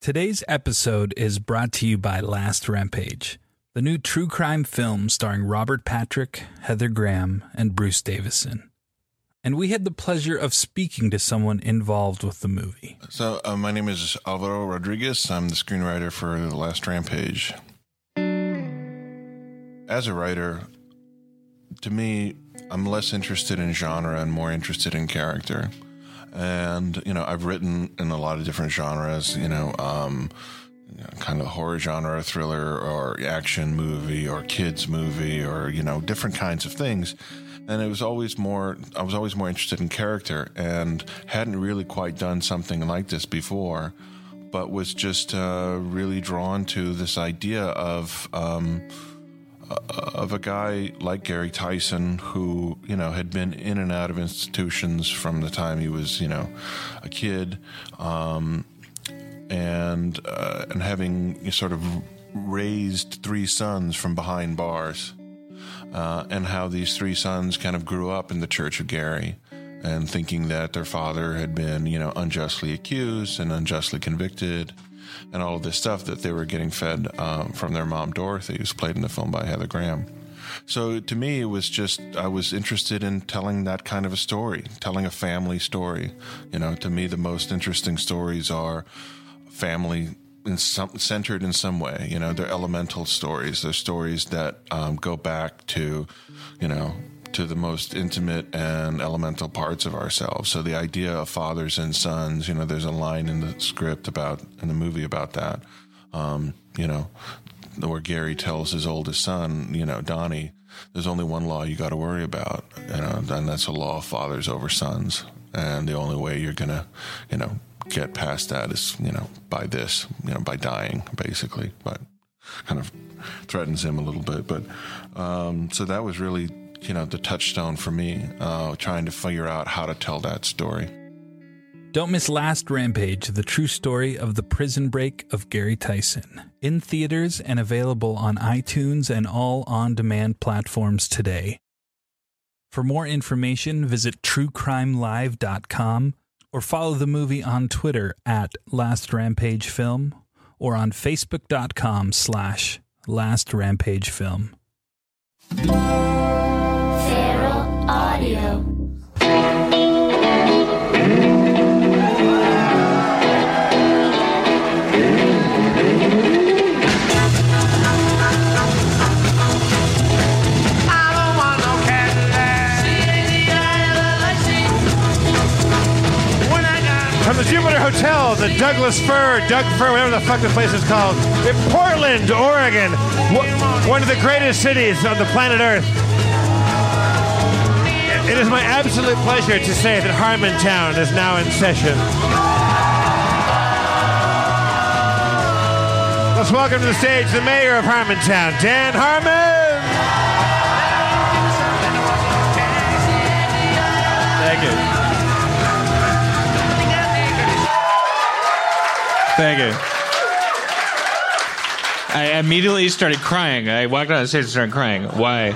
Today's episode is brought to you by Last Rampage, the new true crime film starring Robert Patrick, Heather Graham, and Bruce Davison. And we had the pleasure of speaking to someone involved with the movie. So, uh, my name is Alvaro Rodriguez. I'm the screenwriter for The Last Rampage. As a writer, to me, I'm less interested in genre and more interested in character. And, you know, I've written in a lot of different genres, you know, um, you know, kind of horror genre, thriller, or action movie, or kids movie, or, you know, different kinds of things and it was always more i was always more interested in character and hadn't really quite done something like this before but was just uh, really drawn to this idea of um, of a guy like Gary Tison who you know had been in and out of institutions from the time he was you know a kid um, and uh, and having sort of raised three sons from behind bars uh, and how these three sons kind of grew up in the Church of Gary and thinking that their father had been, you know, unjustly accused and unjustly convicted and all of this stuff that they were getting fed um, from their mom, Dorothy, who's played in the film by Heather Graham. So to me, it was just, I was interested in telling that kind of a story, telling a family story. You know, to me, the most interesting stories are family in some, centered in some way. You know, they're elemental stories. They're stories that um, go back to, you know, to the most intimate and elemental parts of ourselves. So the idea of fathers and sons, you know, there's a line in the script about in the movie about that. Um, you know, where Gary tells his oldest son, you know, Donnie, there's only one law you got to worry about, you know, and that's a law of fathers over sons. And the only way you're gonna, you know, get past that is, you know, by this, you know, by dying, basically. But kind of threatens him a little bit. But um, so that was really, you know, the touchstone for me, uh, trying to figure out how to tell that story. Don't miss Last Rampage, the true story of the prison break of Gary Tison. In theaters and available on iTunes and all on demand platforms today. For more information, visit truecrimelive.com or follow the movie on Twitter at Last Rampage Film or on Facebook.com slash Last Rampage Film. Audio. From the Jupiter hotel, the Douglas Fir, Doug Fir, whatever the fuck the place is called, in Portland, Oregon, one of the greatest cities on the planet Earth. It is my absolute pleasure to say that Harmontown is now in session. Let's welcome to the stage the mayor of Harmontown, Dan Harmon. Thank you. Thank you. I immediately started crying. I walked on the stage and started crying. Why?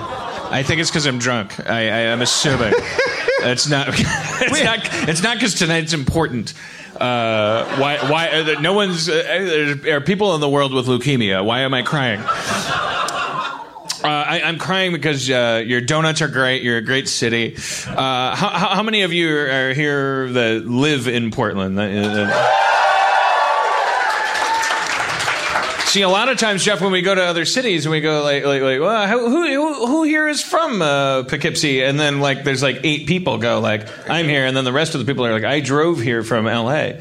I think it's because I'm drunk. I, I, am assuming. it's not. It's not. It's not because tonight's important. Uh, why? Why? Uh, there- no one's. Uh, there are people in the world with leukemia. Why am I crying? Uh, I, I'm crying because uh, your donuts are great. You're a great city. Uh, how, how, how many of you are, are here that live in Portland? See, a lot of times, Jeff, when we go to other cities and we go like, like, like well, who, who, who here is from uh, Poughkeepsie? And then like, there's like eight people go like, I'm here, and then the rest of the people are like, I drove here from L.A.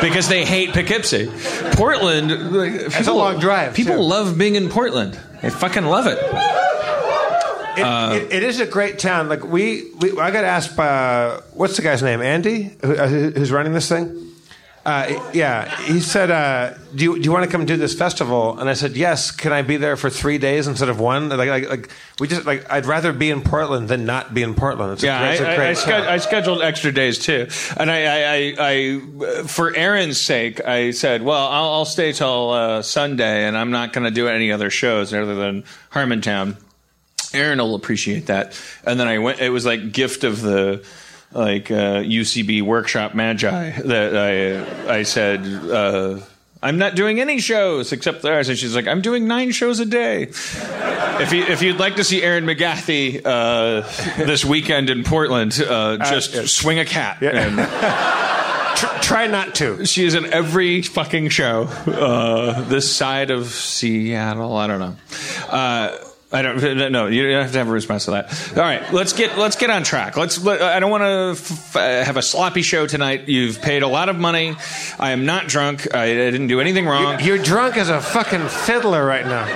because they hate Poughkeepsie. Portland, like, It's a long drive, People too. love being in Portland. They fucking love it. It, Uh, it, it is a great town. Like we, we I got asked by what's the guy's name? Andy, who, uh, who- who's running this thing. Uh, yeah, he said, uh, do, you, "Do you want to come do this festival?" And I said, "Yes." Can I be there for three days instead of one? Like, like, like we just like I'd rather be in Portland than not be in Portland. It's a Yeah, great, I, it's a I, I, great sched- I scheduled extra days too, and I, I, I, I for Erin's sake, I said, well, I'll, I'll stay till uh, Sunday, and I'm not going to do any other shows other than Harmontown. Erin will appreciate that. And then I went. It was like gift of the like uh, UCB workshop magi that I I said. Uh, I'm not doing any shows except theirs. And she's like, I'm doing nine shows a day. If, you, if you'd like to see Erin McGathy uh, this weekend in Portland, uh, just swing a cat. And try not to. she is in every fucking show uh, this side of Seattle. I don't know. Uh, I don't. No, you don't have to have a response to that. All right, let's get let's get on track. Let's. Let, I don't want to f- have a sloppy show tonight. You've paid a lot of money. I am not drunk. I, I didn't do anything wrong. You're drunk as a fucking fiddler right now.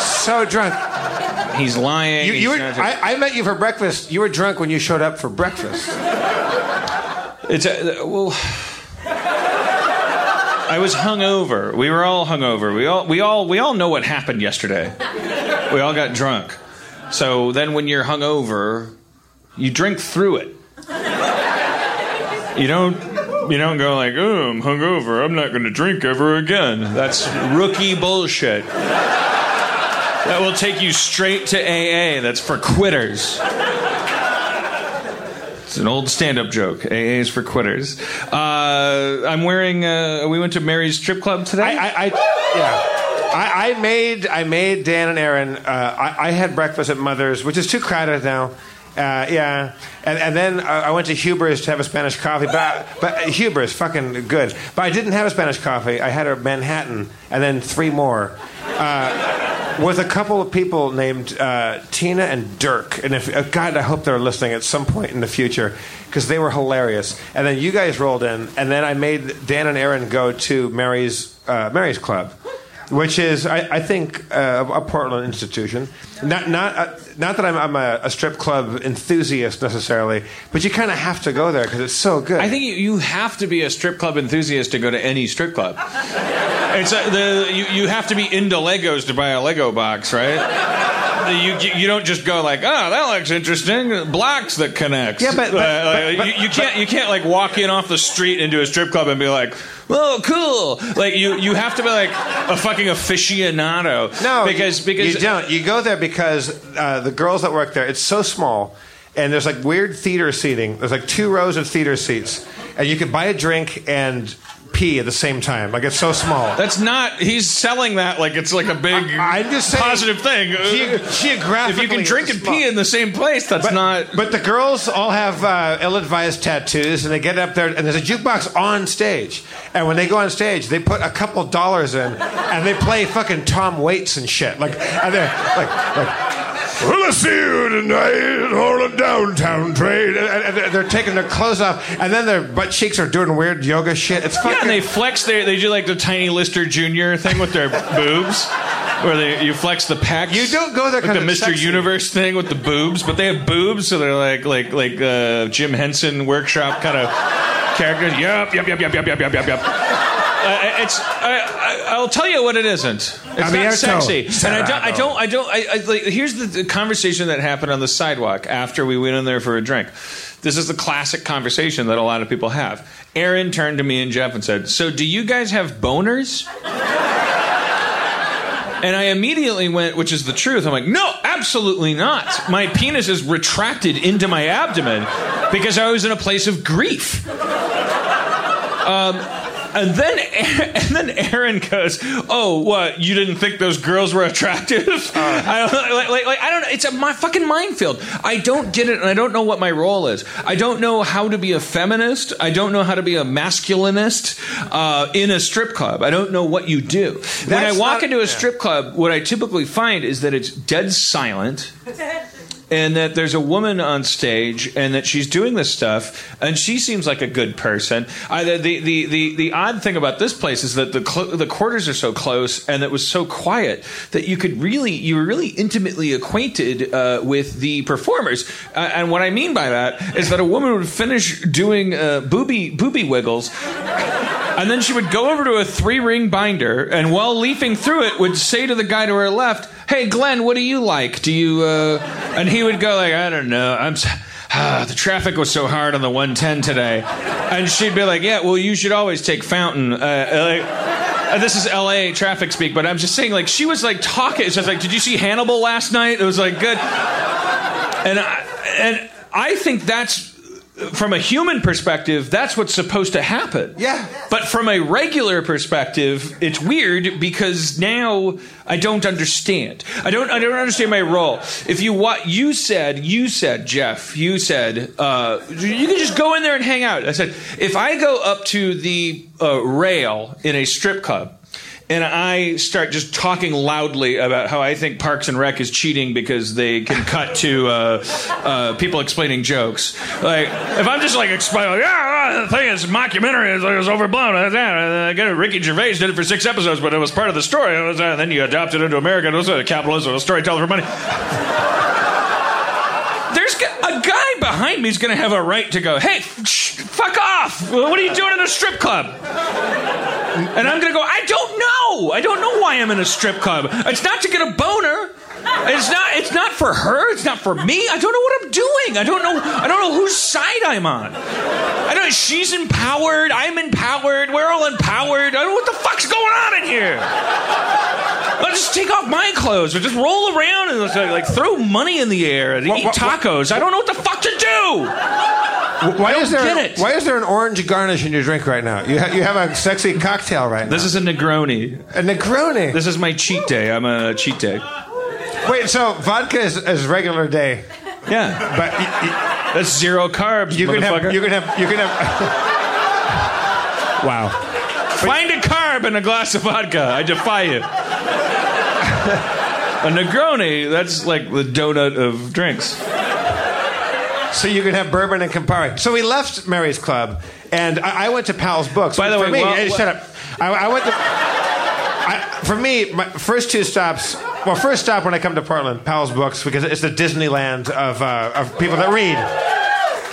So drunk. He's lying. You, He's were. I, I met you for breakfast. You were drunk when you showed up for breakfast. It's a, well. I was hungover. We were all hungover. We all we all we all know what happened yesterday. We all got drunk. So then when you're hungover, you drink through it. You don't you don't go like, "Oh, I'm hungover. I'm not going to drink ever again." That's rookie bullshit. That will take you straight to AA. That's for quitters. It's an old stand-up joke. AA is for quitters. Uh, I'm wearing. Uh, we went to Mary's strip club today. I, I, I yeah. I, I made I made Dan and Erin. Uh, I, I had breakfast at Mother's, which is too crowded now. Uh, yeah, and, and then I I went to Huber's to have a Spanish coffee, but but Huber's fucking good. But I didn't have a Spanish coffee. I had a Manhattan, and then three more. Uh, with a couple of people named uh, Tina and Dirk, and if uh, God, I hope they're listening at some point in the future because they were hilarious. And then you guys rolled in, and then I made Dan and Erin go to Mary's uh, Mary's Club, which is I, I think uh, a Portland institution. Not not uh, not that I'm, I'm a, a strip club enthusiast necessarily, but you kind of have to go there because it's so good. I think you, you have to be a strip club enthusiast to go to any strip club. It's a, the you, you have to be into Legos to buy a Lego box, right? You, you you don't just go like, oh, that looks interesting. Blocks that connects. Yeah, but- but- Uh, but- but- you, you can't you can't like walk in off the street into a strip club and be like, oh, cool. Like you you have to be like a fucking aficionado. No, because because you don't. You go there because uh, the girls that work there. It's so small, and there's like weird theater seating. There's like two rows of theater seats, and you can buy a drink and pee at the same time. Like it's so small. That's not. He's selling that like it's like a big I- I'm just saying, positive thing. ge- geographically, if you can drink and small. pee in the same place, that's But, not. but the girls all have uh, ill-advised tattoos, and they get up there, and there's a jukebox on stage. And when they go on stage, they put a couple dollars in, and they play fucking Tom Waits and shit. Like, and they're like, like Well, I see you tonight on a downtown train. And, and they're- they're taking their clothes off, and then their butt cheeks are doing weird yoga shit. It's fucking. Yeah, and they flex their. They do like the tiny Lister Jr. thing with their boobs, where they you flex the pecs. You don't go there like 'cause the it's Mr. sexy. Universe thing with the boobs, but they have boobs, so they're like like like uh, Jim Henson workshop kind of characters. Yep, yep, yep, yep, yep, yep, yep, yep, yep. Uh, it's. I, I, I'll tell you what it isn't. It's not Abierto. sexy, and I don't. I don't. I don't. I, I, like, here's the, the conversation that happened on the sidewalk after we went in there for a drink. This is the classic conversation that a lot of people have. Erin turned to me and Jeff and said, "So, do you guys have boners?" And I immediately went, which is the truth. I'm like, no, absolutely not. My penis is retracted into my abdomen because I was in a place of grief. Um, and then, and then Erin goes, "Oh, what? You didn't think those girls were attractive? I don't, like, like, like, I don't. It's a my fucking minefield. I don't get it, and I don't know what my role is. I don't know how to be a feminist. I don't know how to be a masculinist uh, in a strip club. I don't know what you do. when I walk not- into a yeah. strip club, what I typically find is that it's dead silent and that there's a woman on stage and that she's doing this stuff and she seems like a good person. I, the, the, the, the odd thing about this place is that the, cl- the quarters are so close and it was so quiet that you could really you were really intimately acquainted uh, with the performers. Uh, and what i mean by that is that a woman would finish doing uh, booby booby wiggles and then she would go over to a three ring binder and while leafing through it would say to the guy to her left, Hey Glenn, what do you like? Do you uh and he would go like, I don't know. I'm ah, the traffic was so hard on the 110 today. And she'd be like, Yeah, well you should always take Fountain. Uh, like, uh, this is LA traffic speak, but I'm just saying, like, she was like talking. It's just like, did you see Hannibal last night? It was like good. And I, and I think that's from a human perspective, that's what's supposed to happen. Yeah. But from a regular perspective, it's weird because now I don't understand. I don't. I don't understand my role. If you what you said, you said Jeff, you said uh, you can just go in there and hang out. I said if I go up to the uh, rail in a strip club and I start just talking loudly about how I think Parks and Rec is cheating because they can cut to uh, uh, people explaining jokes. Like, if I'm just like explaining, yeah, uh, the thing is, mockumentary is, overblown. Uh, uh, Ricky Gervais did it for six episodes, but it was part of the story. Was, uh, then you adopt it into America. It was uh, capitalism, a storyteller for money. There's a guy behind me is going to have a right to go, hey, fuck off. What are you doing in a strip club? And I'm going to go, I don't know. I don't know why I'm in a strip club. It's not to get a boner. It's not it's not for her, it's not for me. I don't know what I'm doing. I don't know I don't know whose side I'm on. I don't she's empowered, I'm empowered, we're all empowered. I don't know what the fuck's going on in here. I'll just take off my clothes or just roll around and like, like throw money in the air and eat what- tacos. I don't know what the fuck to do. Why is there? Why is there an orange garnish in your drink right now? You ha- you have a sexy cocktail right now. This is a Negroni. a Negroni. This is my cheat day. I'm a cheat day. Wait, so vodka is, is regular day, Yeah. but y- That's zero carbs, you can motherfucker. have you can have you can have. wow. Find a carb in a glass of vodka. I defy you. a Negroni, that's like the donut of drinks. So you can have bourbon and Campari. So we left Mary's Club, and I, I went to Powell's Books. By the for way, me, hey, shut up. I, I went to. I, for me, my first two stops. Well, first stop when I come to Portland, Powell's Books, because it's the Disneyland of uh, of people that read.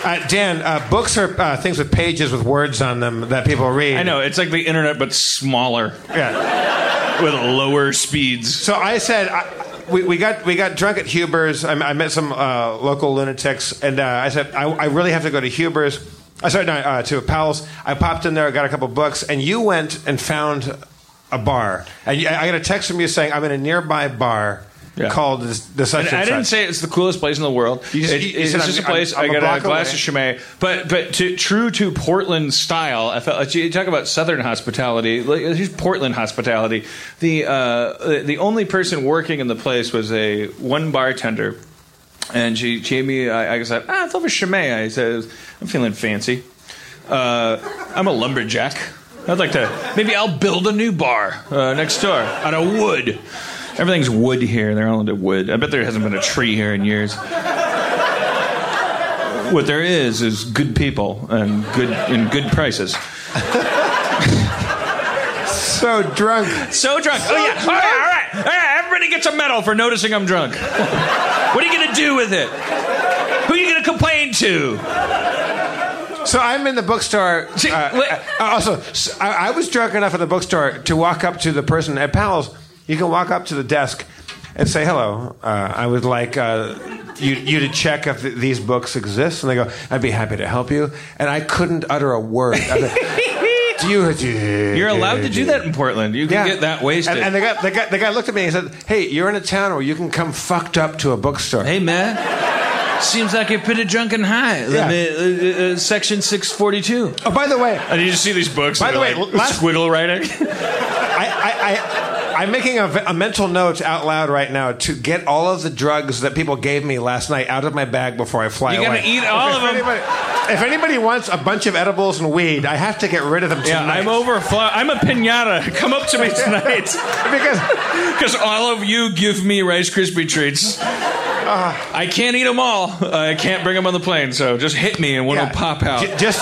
Uh, Dan, uh, books are uh, things with pages with words on them that people read. I know, it's like the internet, but smaller, Yeah. with lower speeds. So I said, I, we, we got we got drunk at Huber's. I, I met some uh, local lunatics, and uh, I said, I, I really have to go to Huber's. I started no, uh, to Powell's. I popped in there, got a couple books, and you went and found a bar. And you, I got a text from you saying, I'm in a nearby bar Yeah. called this, the such And and I didn't such." say it's the coolest place in the world. You just- It- you- you it's said, just a I'm- place. I'm- I'm I a got a block glass away. of Chimay, but but to, true to Portland style, I felt like you talk about Southern hospitality. like, Here's Portland hospitality. The uh, the- the only person working in the place was a one bartender, and she she gave me. I, I said, ah, I thought it was Chimay. I said, I'm feeling fancy. Uh, I'm a lumberjack. I'd like to maybe I'll build a new bar uh, next door out of wood. Everything's wood here. They're all into wood. I bet there hasn't been a tree here in years. What there is is good people and good and good prices. So drunk. So drunk. oh yeah. All right, all right, all right. Everybody gets a medal for noticing I'm drunk. what are you gonna do with it? Who are you gonna complain to? So I'm in the bookstore. Uh, wait- uh, also, I was drunk enough at the bookstore to walk up to the person at Powell's. You can walk up to the desk and say, "Hello, uh, I would like uh, you, you to check if th- these books exist." And they go, "I'd be happy to help you." And I couldn't utter a word. I do you, do you- You're allowed to do that in Portland. You can get that wasted. And, and the, guy, the, guy, the guy looked at me and he said, "Hey, you're in a town where you can come fucked up to a bookstore." hey man, seems like you're pretty drunk and high. Let Yeah. me- uh, uh, section six forty two. Oh, by the way, And you just see these books. By the way, like last- squiggle writing. I, I, I, I'm making a, a mental note out loud right now to get all of the drugs that people gave me last night out of my bag before I fly You gotta eat all if of 'em. Anybody, if anybody wants a bunch of edibles and weed, I have to get rid of them tonight. yeah. I'm overflow. I'm a pinata. Come up to me tonight. because Because all of you give me Rice Krispie treats. I can't eat them all. I can't bring them on the plane, so just hit me and one will pop out. j- just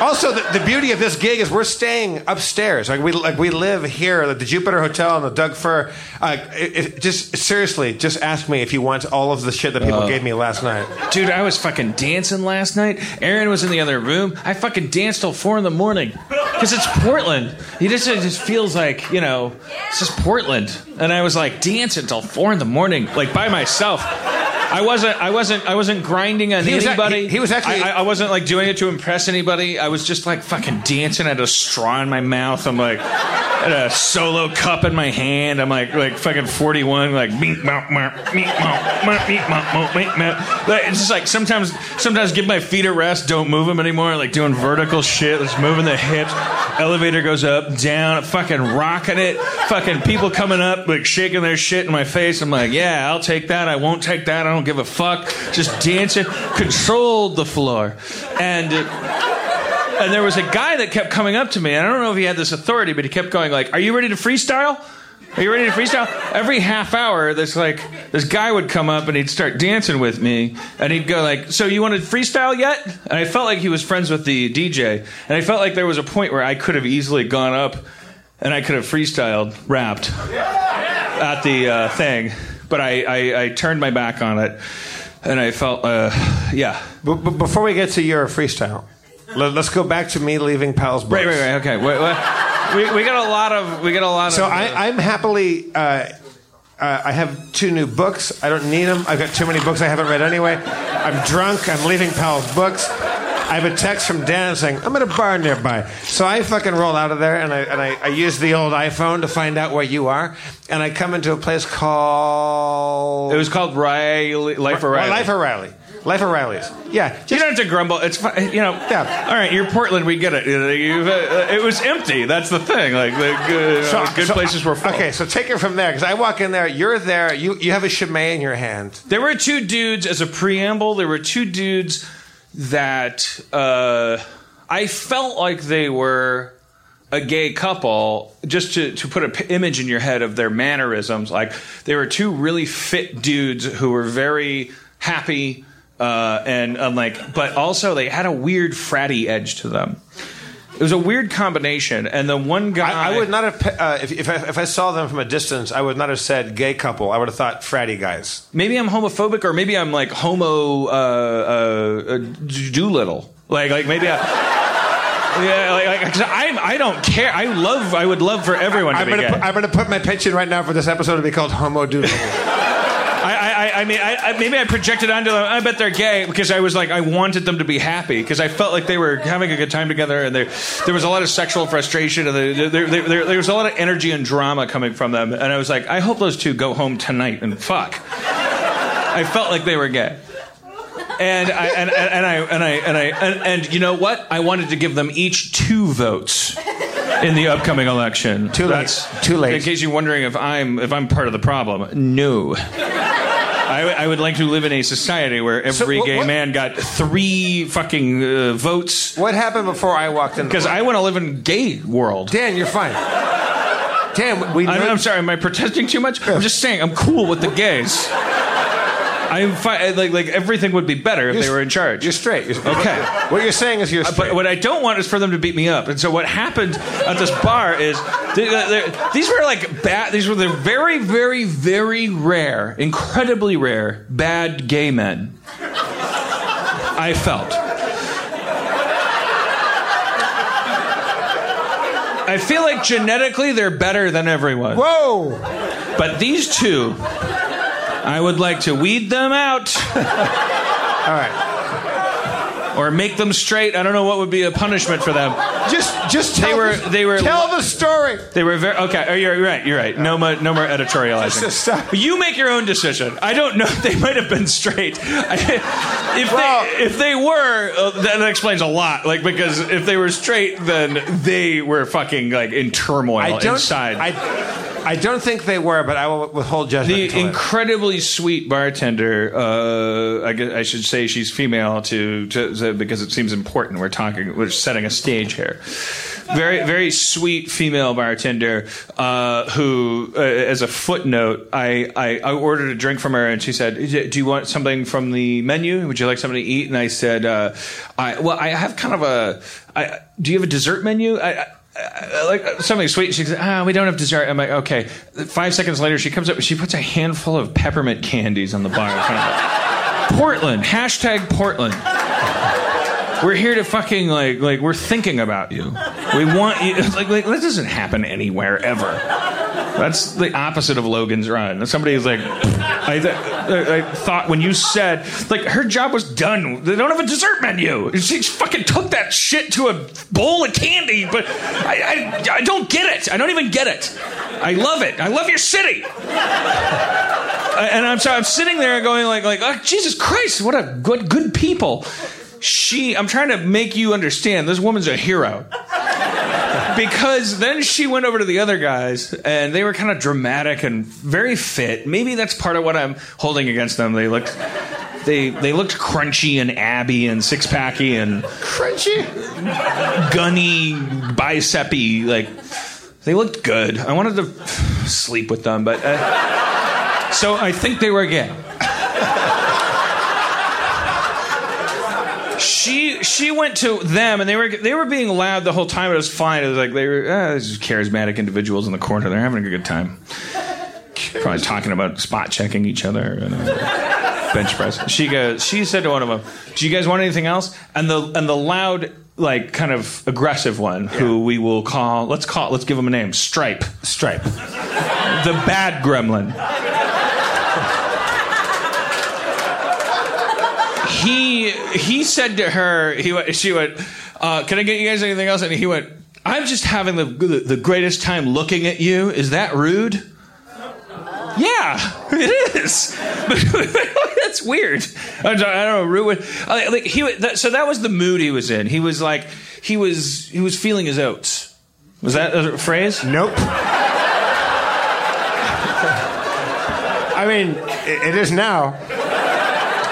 also the, the beauty of this gig is we're staying upstairs. Like we like we live here at the Jupiter Hotel and the Doug Fir. Uh, it, it- just seriously, just ask me if you want all of the shit that Uh. people gave me last night. Dude, I was fucking dancing last night. Erin was in the other room. I fucking danced till four in the morning. Because it's Portland. You just, it just feels like, you know, it's just Portland. And I was like dancing till four in the morning, like by myself. I wasn't, I wasn't, I wasn't grinding on He was, anybody. He, he, was actually. I, I, wasn't like doing it to impress anybody. I was just like fucking dancing. I had a straw in my mouth. I'm like, Had a solo cup in my hand. I'm like, like fucking 41, like, meep, meep, meep, mop, mop, meep, It's just like sometimes, sometimes give my feet a rest, don't move them anymore, like doing vertical shit, just moving the hips. Elevator goes up, down, fucking rocking it. Fucking people coming up, like shaking their shit in my face. I'm like, yeah, I'll take that. I won't take that. I don't give a fuck. Just dancing, controlled the floor. And. uh, and there was a guy that kept coming up to me. And I don't know if he had this authority, but he kept going like, "Are you ready to freestyle? Are you ready to freestyle?" Every half hour, this like this guy would come up and he'd start dancing with me, and he'd go like, "So you want to freestyle yet?" And I felt like he was friends with the DJ, and I felt like there was a point where I could have easily gone up and I could have freestyled, rapped at the uh, thing, but I, I I turned my back on it, and I felt, uh, yeah. But, but before we get to your freestyle, let, us go back to me leaving Powell's books. Right, right, right. Okay. Wait, wait. We, we got a lot of we got a lot So of. I, I'm happily. Uh, uh, I have two new books. I don't need them. I've got too many books I haven't read anyway. I'm drunk. I'm leaving Powell's books. I have a text from Dan saying I'm at a bar nearby. So I fucking roll out of there and I and I, I use the old iPhone to find out where you are. And I come into a place called it was called Riley, Life O'Reilly. Life O'Reilly. Life O'Reilly's. Yeah. you Just, don't have to grumble. It's fine. You know. Yeah. All right, you're Portland. We get it. You know, you've, uh, it was empty. That's the thing. Like the good, so- good so- places were full. Okay, so take it from there because I walk in there. You're there. You you have a chimay in your hand. There were two dudes as a preamble. There were two dudes that uh, I felt like they were a gay couple. Just to to put an p- image in your head of their mannerisms, like they were two really fit dudes who were very happy. Uh, and um, like, but also they had a weird fratty edge to them. It was a weird combination, and the one guy I, I would not have, uh, if, if, I, if I saw them from a distance, I would not have said gay couple. I would have thought fratty guys. maybe I'm homophobic, or maybe I'm like homo uh, uh, uh, Doolittle. Like, like maybe I. Yeah, like, like 'cause I'm, I don't care. I love. I would love for everyone to I'm be gonna, gay. put, I'm gonna put my pitch in right now for this episode to be called Homo Doodle. I, mean, I, I, maybe I projected onto them. I bet they're gay because I was like, I wanted them to be happy because I felt like they were having a good time together, and there, there was a lot of sexual frustration, and there, there, there, there, there was a lot of energy and drama coming from them. And I was like, I hope those two go home tonight and fuck. I felt like they were gay. And I and, and, and I and I and I and, and you know what? I wanted to give them each two votes in the upcoming election. Too late. That's- Too late. In case you're wondering if I'm if I'm part of the problem, no. I, I would like to live in a society where every what- gay what- man got three fucking uh, votes. what happened before I walked in? Because I want to live in gay world. Dan, you're fine. Dan, we. I'm sorry. Am I protesting too much? I'm just saying I'm cool with the gays. I'm fi- like like everything would be better if You're they were in charge. You're straight. You're, Okay. What you're saying is you're uh, straight. But what I don't want is for them to beat me up. And so what happened at this bar is th- th- these were like bad. These were the very, very, very rare, incredibly rare bad gay men. I felt. I feel like genetically they're better than everyone. Whoa! But these two, I would like to weed them out All right. or make them straight. I don't know what would be a punishment for them. Just, just tell They were- the, they were- tell the story. They were very okay. Oh, you're right. You're right. No more, no more editorializing. You make your own decision. I don't know. They might have been straight. If Well- they if they were, uh, that explains a lot. Like because if they were straight, then they were fucking like in turmoil I don't. inside. I, I don't think they were, but I will withhold judgment. the incredibly sweet bartender, uh, I, guess I should say she's female to, to, to- because it seems important. We're talking, we're setting a stage here. Very, very sweet female bartender uh, who, uh, as a footnote, I, I, I ordered a drink from her and she said, "Do you want something from the menu? Would you like something to eat?" And I said, uh, I, "Well, I have kind of a. I, do you have a dessert menu?" I like something sweet. She says, "Ah, we don't have dessert." I'm like, "Okay." Five seconds later, she comes up. She puts a handful of peppermint candies on the bar in front of. Portland hashtag Portland. We're here to fucking like like we're thinking about you. We want you. Like, like that doesn't happen anywhere ever. That's the opposite of Logan's Run. Somebody's like, I, th- I thought when you said like her job was done. They don't have a dessert menu. She fucking took that shit to a bowl of candy. But I, I, I don't get it. I don't even get it. I love it. I love your city. and I'm sorry. I'm sitting there going like like oh, Jesus Christ, what a good good people. She, I'm trying to make you understand. This woman's a hero because then she went over to the other guys and they were kind of dramatic and very fit. Maybe that's part of what I'm holding against them. They looked they they looked crunchy and abby and six packy and crunchy, gunny, bicepy. Like they looked good. I wanted to sleep with them, but uh, so I think they were gay. She went to them and they were they were being loud the whole time. It was fine. It was like they were uh, charismatic individuals in the corner. They're having a good time. Probably talking about spot checking each other. And, uh, bench press. She goes. She said to one of them, "Do you guys want anything else?" And the and the loud, like kind of aggressive one, who we will call. Let's call. Let's give him a name. Stripe. Stripe. The bad gremlin. He he said to her, he went, she went, uh, "Can I get you guys anything else?" And he went, "I'm just having the the, greatest time looking at you. Is that rude?" Yeah, it is. That's weird. I don't, I don't know. Rude. uh, Like he. That, so that was the mood he was in. He was like he was he was feeling his oats. Was that a phrase? Nope. I mean, it, it is now.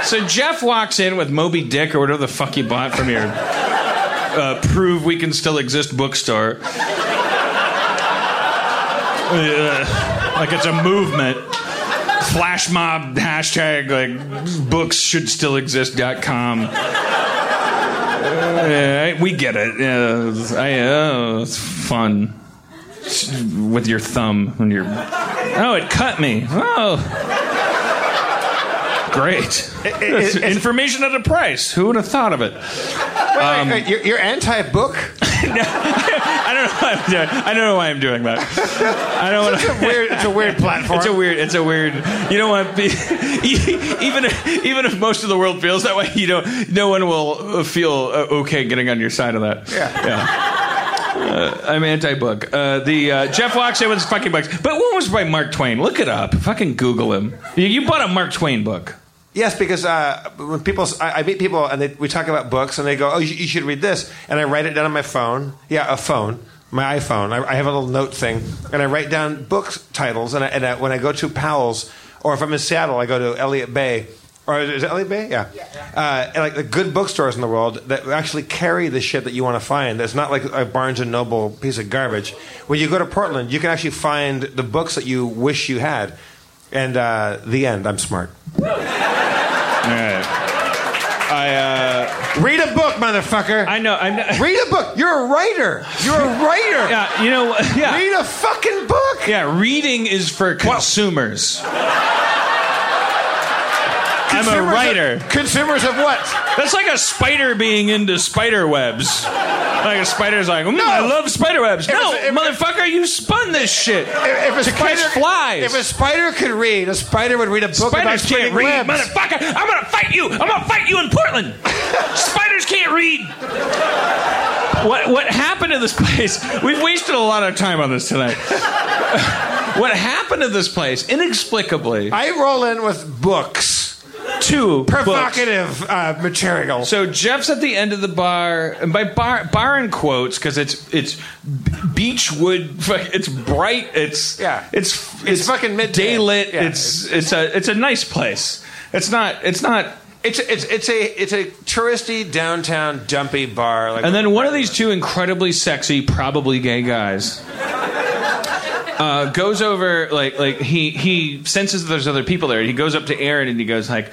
So Jeff walks in with Moby Dick or whatever the fuck he bought from your uh, "Prove We Can Still Exist" bookstore. Uh, like it's a movement. Flash mob hashtag like books should still exist.com. Uh, we get it. Uh, I, uh, it's fun with your thumb when you're. Oh, it cut me. Oh. Great. it- it's- Information at a price. Who would have thought of it? Wait, wait, you're, you're anti-book. I don't know why I'm doing. I don't know why I'm doing that. I don't want It's a weird. It's a weird platform. It's a weird. It's a weird. You don't want to be, even if, even if most of the world feels that way, you don't. No one will feel uh, okay getting on your side of that. Yeah. Yeah. Uh, I'm anti-book. Uh, the uh, Jeff with his fucking books, but one was by Mark Twain. Look it up. Fucking Google him. You, you bought a Mark Twain book. Yes, because uh, when people, I, I meet people and they, we talk about books, and they go, "Oh, you, you should read this," and I write it down on my phone. Yeah, a phone, my iPhone. I, I have a little note thing, and I write down book titles. And, I, and I, when I go to Powell's, or if I'm in Seattle, I go to Elliott Bay. or is it LA Bay? Yeah. Uh, and like the good bookstores in the world that actually carry the shit that you want to find. That's not like a Barnes and Noble piece of garbage. When you go to Portland, you can actually find the books that you wish you had. And uh, the end. I'm smart. All right. I uh, Read a book, motherfucker. I know I'm not, Read a book. You're a writer. You're a writer. yeah you know yeah Read a fucking book. yeah reading is for consumers. I'm a writer. Of, consumers of what? That's like a spider being into spider webs. Like a spider's like, mm, I love spider webs. No, if- motherfucker, you spun this shit. If, if a to spider catch flies. If a spider could read, a spider would read a book about Spiders can't read, webs. motherfucker. I'm gonna fight you. I'm gonna fight you in Portland. Spiders can't read. What what happened to this place? We've wasted a lot of time on this tonight. what happened to this place? Inexplicably, I roll in with books, two provocative uh, material. So Jeff's at the end of the bar, and by bar, bar in quotes because it's it's beechwood. It's bright. It's Yeah. It's It's fucking midday. day lit. Yeah. It's it's a it's a nice place. It's not it's not. it's it's it's a it's a touristy downtown dumpy bar. Like And then one of these two incredibly sexy, probably gay guys. Uh, goes over like like he he senses that there's other people there. He goes up to Erin and he goes like,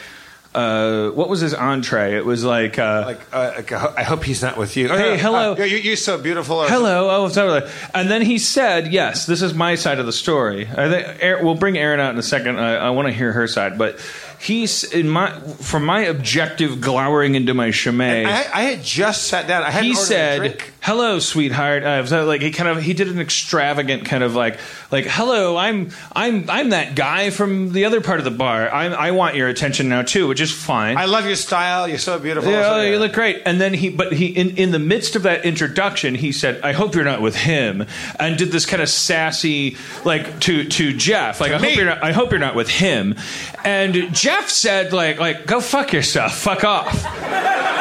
uh, "What was his entree?" It was like, uh, like, uh, like, I hope he's not with you. Hey, Uh, hello. uh, you, you're so beautiful. Hello. Oh, sorry. And then he said, "Yes, this is my side of the story." I think Erin, we'll bring Erin out in a second. I, I want to hear her side, but he's in my from my objective glowering into my chimay. I, I had just sat down. I hadn't he said. "Hello, sweetheart." Uh, so, like he kind of he did an extravagant kind of like like, "Hello, I'm I'm I'm that guy from the other part of the bar. I I want your attention now too," which is fine. I love your style. You're so beautiful. Yeah, So, oh, you look great. And then he, but he, in, in the midst of that introduction, he said, "I hope you're not with him," and did this kind of sassy, like to to Jeff, like, "I me. hope you're not, I hope you're not with him," and Jeff said, like, like, go fuck yourself, fuck off.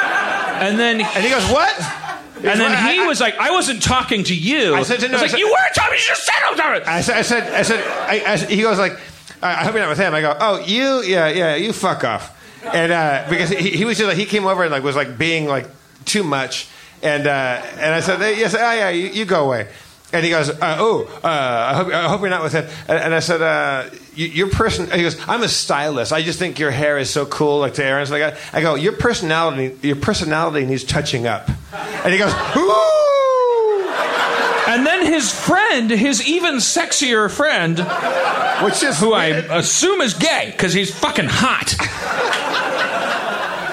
And then, And he goes, what? And then he I- was like, "I wasn't talking to you." I said to- no, was I like, said- "You were talking. You just said I was talking." I said, I said, I said, I, I, he goes like, I I hope you're not with him. I go, oh, you, yeah, yeah, you fuck off. And uh, because he, he was just like, he came over and like was like being like too much. And uh, and I said, yes, oh yeah, you, you go away. And he goes, uh, oh, uh, I, hope, I hope you're not with him. And, and I said, uh, your person. He goes, I'm a stylist. I just think your hair is so cool, like to Erin's. Like I, I go, your personality, your personality needs touching up. And he goes, ooh, And then his friend, his even sexier friend, which is who I assume is gay because he's fucking hot.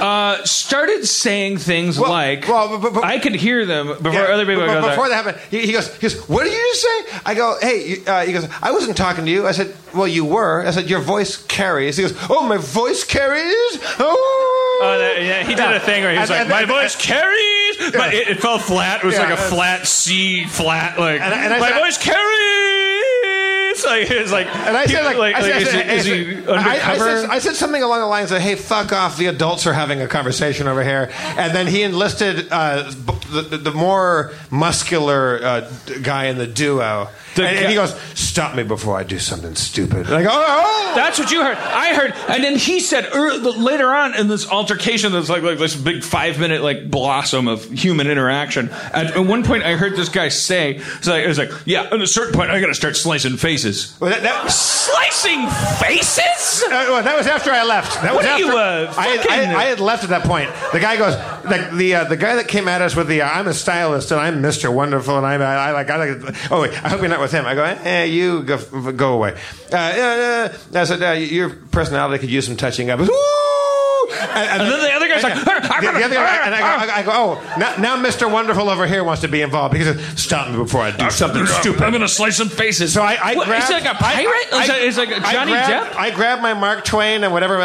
Uh, started saying things Well- like, well, but- but- I could hear them before Yeah, other people but- go but there. Before that happened, he, he goes, he goes, what did you just say? I go, hey, uh, he goes, I wasn't talking to you. I said, well, you were. I said, your voice carries. He goes, oh, my voice carries? Oh. Oh, that- yeah, he did a thing where he was And- like, and- "My voice carries," but it, it fell flat. It was like a flat C flat. Like And I- and I my said- voice carries. Like it was like, And I said, like, I said, I is, said, he, is I he said- I- I said, I said something along the lines of, "Hey, fuck off! The adults are having a conversation over here." And then he enlisted uh, the, the more muscular uh, guy in the duo, The and, and he goes, "Stop me before I do something stupid." And I go, "Oh!" That's what you heard. I heard, and then he said er, later on in this altercation, there's like like this big five minute like blossom of human interaction. At, at one point, I heard this guy say, "It's like, it was like, yeah." At a certain point, I got to start slicing faces. Well, that, that, Slicing faces? Uh, well, that was after I left. That What was after you, uh, I, had, I, I had left at that point. The guy goes, like the uh, the guy that came at us with the uh, I'm a stylist and I'm Mister Wonderful and I'm I, I like I like. Oh wait, I hope you're not with him. I go, eh, you go go away. Uh, uh, I said, uh, your personality could use some touching up. Woo! And, And then the other guy's like, the, the other guy, and I go, I go, oh, now, now Mr. Wonderful over here wants to be involved because stop me before I do something stupid. I'm gonna slice some faces. So I, I What, grabbed. is it like a pirate? I, is, it, is it like I Johnny grabbed, Depp? I grabbed my Mark Twain and whatever. Uh,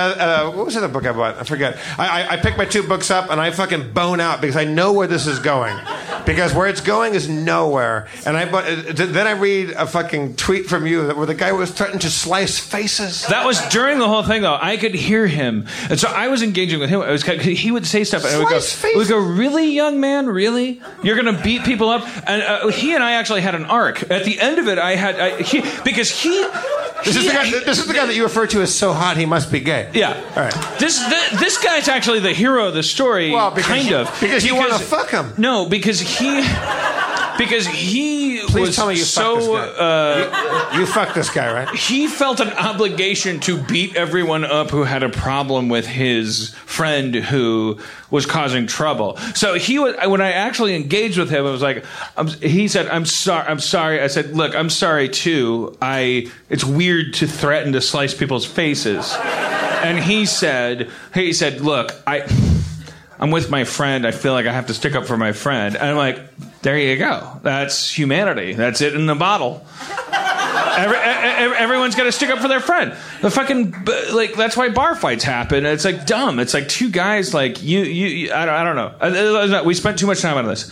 uh, what was the other book I bought? I forget. I, I, I picked my two books up and I fucking bone out because I know where this is going. Because where it's going is nowhere. And I bought, uh, then I read a fucking tweet from you where the guy was threatening to slice faces. That was during the whole thing, though. I could hear him, and so I was engaging with him. I was kind of- he would say stuff, and I would go, Slice. I would go, "Really, young man? Really? You're gonna beat people up?" And uh, he and I actually had an arc. At the end of it, I had I, he because he This is, the guy, this is the guy that you refer to as so hot he must be gay. Yeah. All right. This th- this guy's actually the hero of the story. Well, because kind of because you wanna fuck him. No, because he because he Please was tell me you so fucked this guy. uh, you, you fucked this guy, right? he felt an obligation to beat everyone up who had a problem with his friend who was causing trouble. So he was when I actually engaged with him, I was like, I'm, he said, "I'm sorry, I'm sorry." I said, "Look, I'm sorry too. I it's weird to threaten to slice people's faces." And he said, he said, "Look, I." I'm with my friend. I feel like I have to stick up for my friend. And I'm like, there you go. That's humanity. That's it in the bottle. Every, everyone's got to stick up for their friend. The fucking like that's why bar fights happen. It's like dumb. It's like two guys like you. You. you I, don't, I don't know. Uh, uh, We spent too much time on this.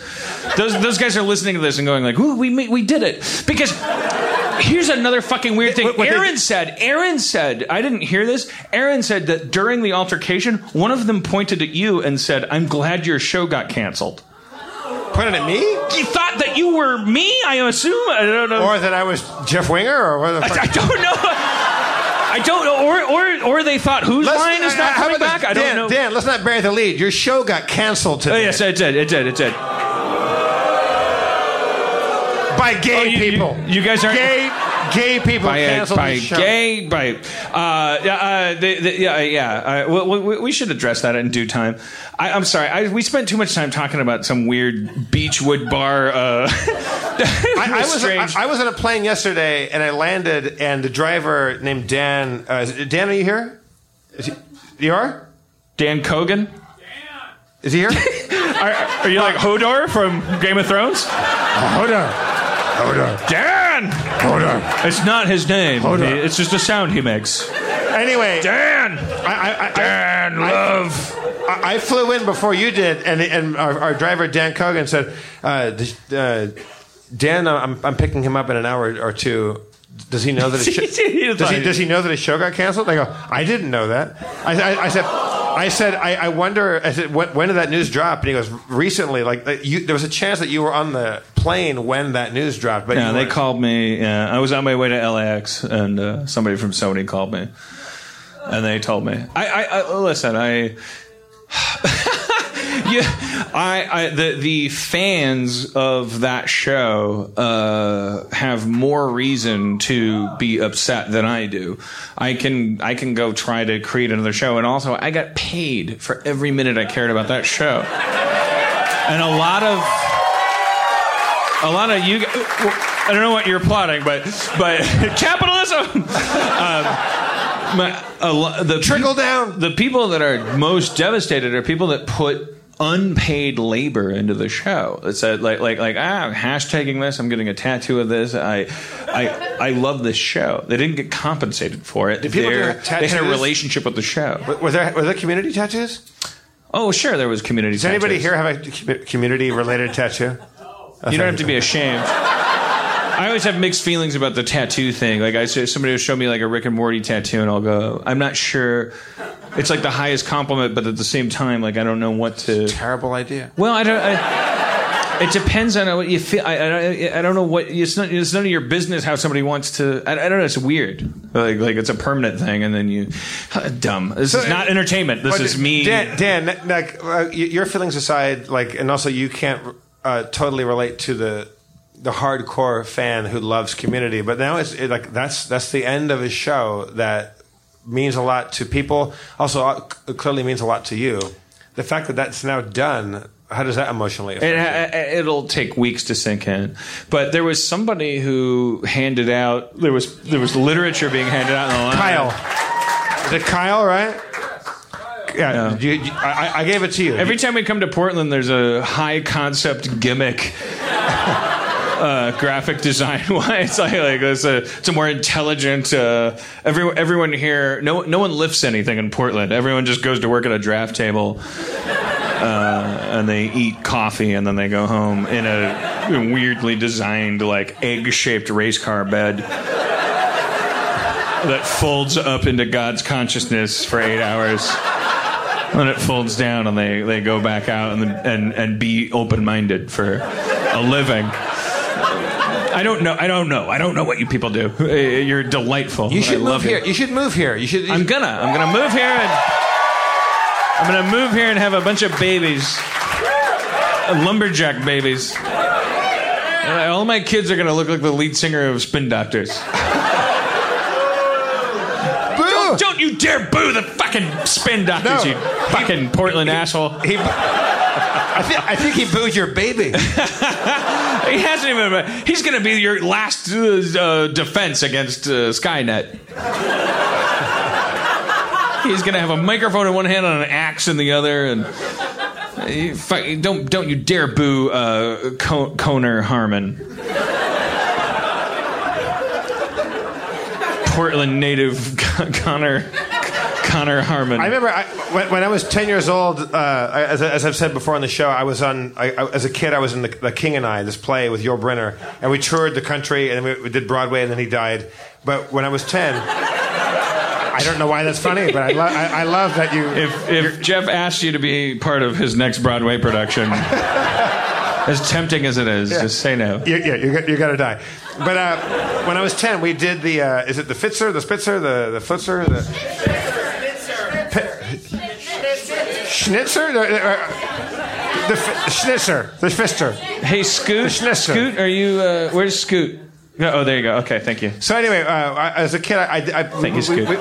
Those those guys are listening to this and going like, "Ooh, we we did it." Because here's another fucking weird thing. What- what they- Erin said. Erin said. I didn't hear this. Erin said that during the altercation, one of them pointed at you and said, "I'm glad your show got canceled." Pointed at me? You thought that you were me? I assume. I don't know. Or that I was Jeff Winger? Or what the fuck? I, I don't know. I don't know. Or, or, or they thought whose Let's- line is uh, not how coming back? I don't know. Dan, let's not bury the lead. Your show got canceled today. Oh, yes, it did. It did. It did. by gay Oh, you- you- people. you guys aren't- gay. Gay people By, canceled by the show. gay, by uh, yeah, uh, the, the, yeah, yeah. Uh, we, we, we should address that in due time. I, I'm sorry, I, we spent too much time talking about some weird beachwood bar. Uh, I, I was. I, I was on a plane yesterday, and I landed, and the driver named Dan. Uh, is Dan, are you here? Is he, you are? Dan Kogan. Is he here? Are, are you like Hodor from Game of Thrones? Hold on. Hold on. Dan. It's not his name. It's just a sound he makes. Anyway, Dan. I, I, I, Dan I- Love. I, I flew in before you did, and and our, our driver Dan Cogan said, uh, uh, "Dan, I'm I'm picking him up in an hour or two. Does he know that his show, does he does he know that his show got canceled?" I go, "I didn't know that." I, I, I said. I said, I, I wonder. I said, when, when did that news drop? And he goes, recently. Like, you, there was a chance that you were on the plane when that news dropped. But Yeah, they called me. Yeah, I was on my way to LAX, and uh, somebody from Sony called me, and they told me. I, I, I listen. I. yeah, I, I the the fans of that show uh, have more reason to be upset than I do. I can I can go try to create another show, and also I got paid for every minute I cared about that show, and a lot of a lot of you. I don't know what you're plotting, but but capitalism. um, my, the Trickle down. The people that are most devastated are people that put unpaid labor into the show. It's a, like like like ah, I'm hashtagging this. I'm getting a tattoo of this. I I I love this show. They didn't get compensated for it. Did people do They're- they had a relationship with the show. Were- there, were there community tattoos? Oh, sure, there was community. Does anybody here have a community related tattoo? You don't have to be ashamed. I always have mixed feelings about the tattoo thing. Like I say, somebody will show me like a Rick and Morty tattoo, and I'll go, I'm not sure. It's like the highest compliment, but at the same time, like I don't know what to. Terrible idea. Well, I don't. I, it depends on what you feel. I, I, don't- I don't know what. It's not. It's none of your business how somebody wants to. I, I don't know. It's weird. Like like it's a permanent thing, and then you. Dumb. This is not entertainment. This is me. Dan, Dan like uh, y- your feelings aside, like, and also you can't uh, totally relate to the the hardcore fan who loves Community, but now it's it, like that's that's the end of his show that means a lot to people. Also, uh, clearly means a lot to you. The fact that that's now done, how does that emotionally affect It, you? it'll take weeks to sink in, but there was somebody who handed out. There was there was literature being handed out in the line. Kyle, is it Kyle? Right? Yeah, Yeah. you- you- I, I gave it to you. Every time we come to Portland, there's a high concept gimmick. Uh, graphic design wise, like, like it's a it's a more intelligent. Uh, everyone everyone here, no no one lifts anything in Portland. Everyone just goes to work at a draft table, uh, and they eat coffee, and then they go home in a weirdly designed like egg shaped race car bed that folds up into God's consciousness for eight hours. Then it folds down, and they, they go back out and and and be open minded for a living. I don't know. I don't know. I don't know what you people do. You're delightful. You should I move here. You. You should move here. You should. you I'm gonna. I'm gonna move here and I'm gonna move here and have a bunch of babies, lumberjack babies. All my kids are gonna look like the lead singer of Spin Doctors. Boo! Don't you dare boo the fucking Spin Doctors, No. you fucking Portland asshole. He, I, thi- I think he booed your baby. He hasn't even. He's going to be your last uh, defense against uh, Skynet. He's going to have a microphone in one hand and an axe in the other, and uh, don't don't you dare boo uh, Co- Coner Harmon. Portland native Connor Connor Harmon. I remember I, when, when I was 10 years old, uh, as, as I've said before on the show, I was on, I, I, as a kid, I was in the, the King and I, this play with Yul Brynner, and we toured the country, and we, we did Broadway, and then he died. But when I was 10, I don't know why that's funny, but I, lo- I, I love that you. If if Jeff asked you to be part of his next Broadway production, as tempting as it is, just say no. you, yeah, you got, you got to die. But uh, when I was 10, we did the, uh, is it the Fitzer, the Spitzer, the, the Flitzer? The, Schnitzer? The, the, uh, the F- Schnitzer, the Fister. Hey, Scoot. Schnitzer. Scoot, are you? Uh, where's Scoot? No, Oh, there you go. Okay, thank you. So anyway, uh, I, as a kid, I, I, I Thank we, you, Scoot. we,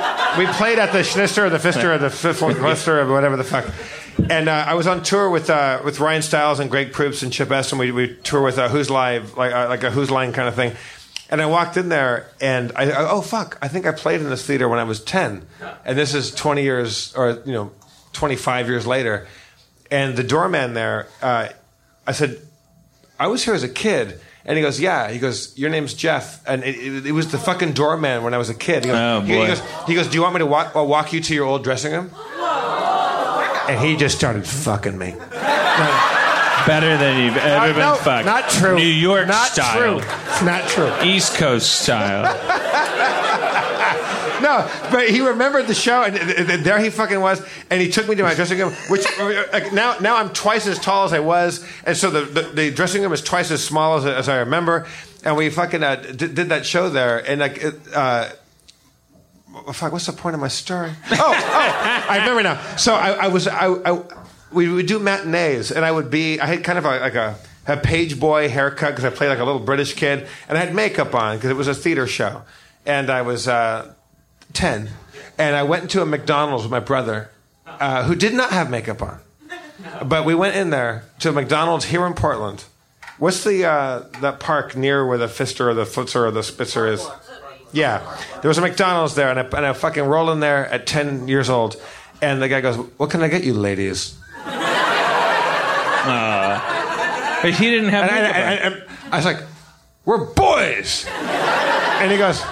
we played at the Schnitzer or the Fister or the Fister or whatever the fuck. And uh, I was on tour with uh, with Ryan Stiles and Greg Proops and Chip Esten. We we tour with uh, Whose Live, like uh, like a Whose Line kind of thing. And I walked in there, and I, I oh fuck, I think I played in this theater when I was ten, and this is twenty years or you know, twenty five years later. And the doorman there, uh, I said, I was here as a kid. And he goes, yeah. He goes, your name's Jeff, and it, it, it was the fucking doorman when I was a kid. He goes, Oh, he, he boy. goes, he goes, do you want me to walk, uh, walk you to your old dressing room? And he just started fucking me. Better than you've ever Uh, been no, fucked. Not true. New York not style. True. It's not true. East Coast style. No, but he remembered the show, and, and- and there he fucking was, and he took me to my dressing room, which like, now now I'm twice as tall as I was, and so the the, the dressing room is twice as small as, as I remember, and we fucking uh, did, did that show there, and like. Uh, Fuck, what's the point of my story? Oh, oh I remember now. So I, I was, I, I, we would do matinees, and I would be, I had kind of a, like a, a page boy haircut because I played like a little British kid, and I had makeup on because it was a theater show, and I was uh, ten, and I went into a McDonald's with my brother, uh, who did not have makeup on, but we went in there to a McDonald's here in Portland. What's the uh, that park near where the Fister or the Flitzer or the Spitzer is? Yeah, there was a McDonald's there, and I, and I fucking roll in there at ten years old, and the guy goes, "What can I get you, ladies?" But he didn't have And I, makeup on. I, I, I was like, "We're boys," and he goes,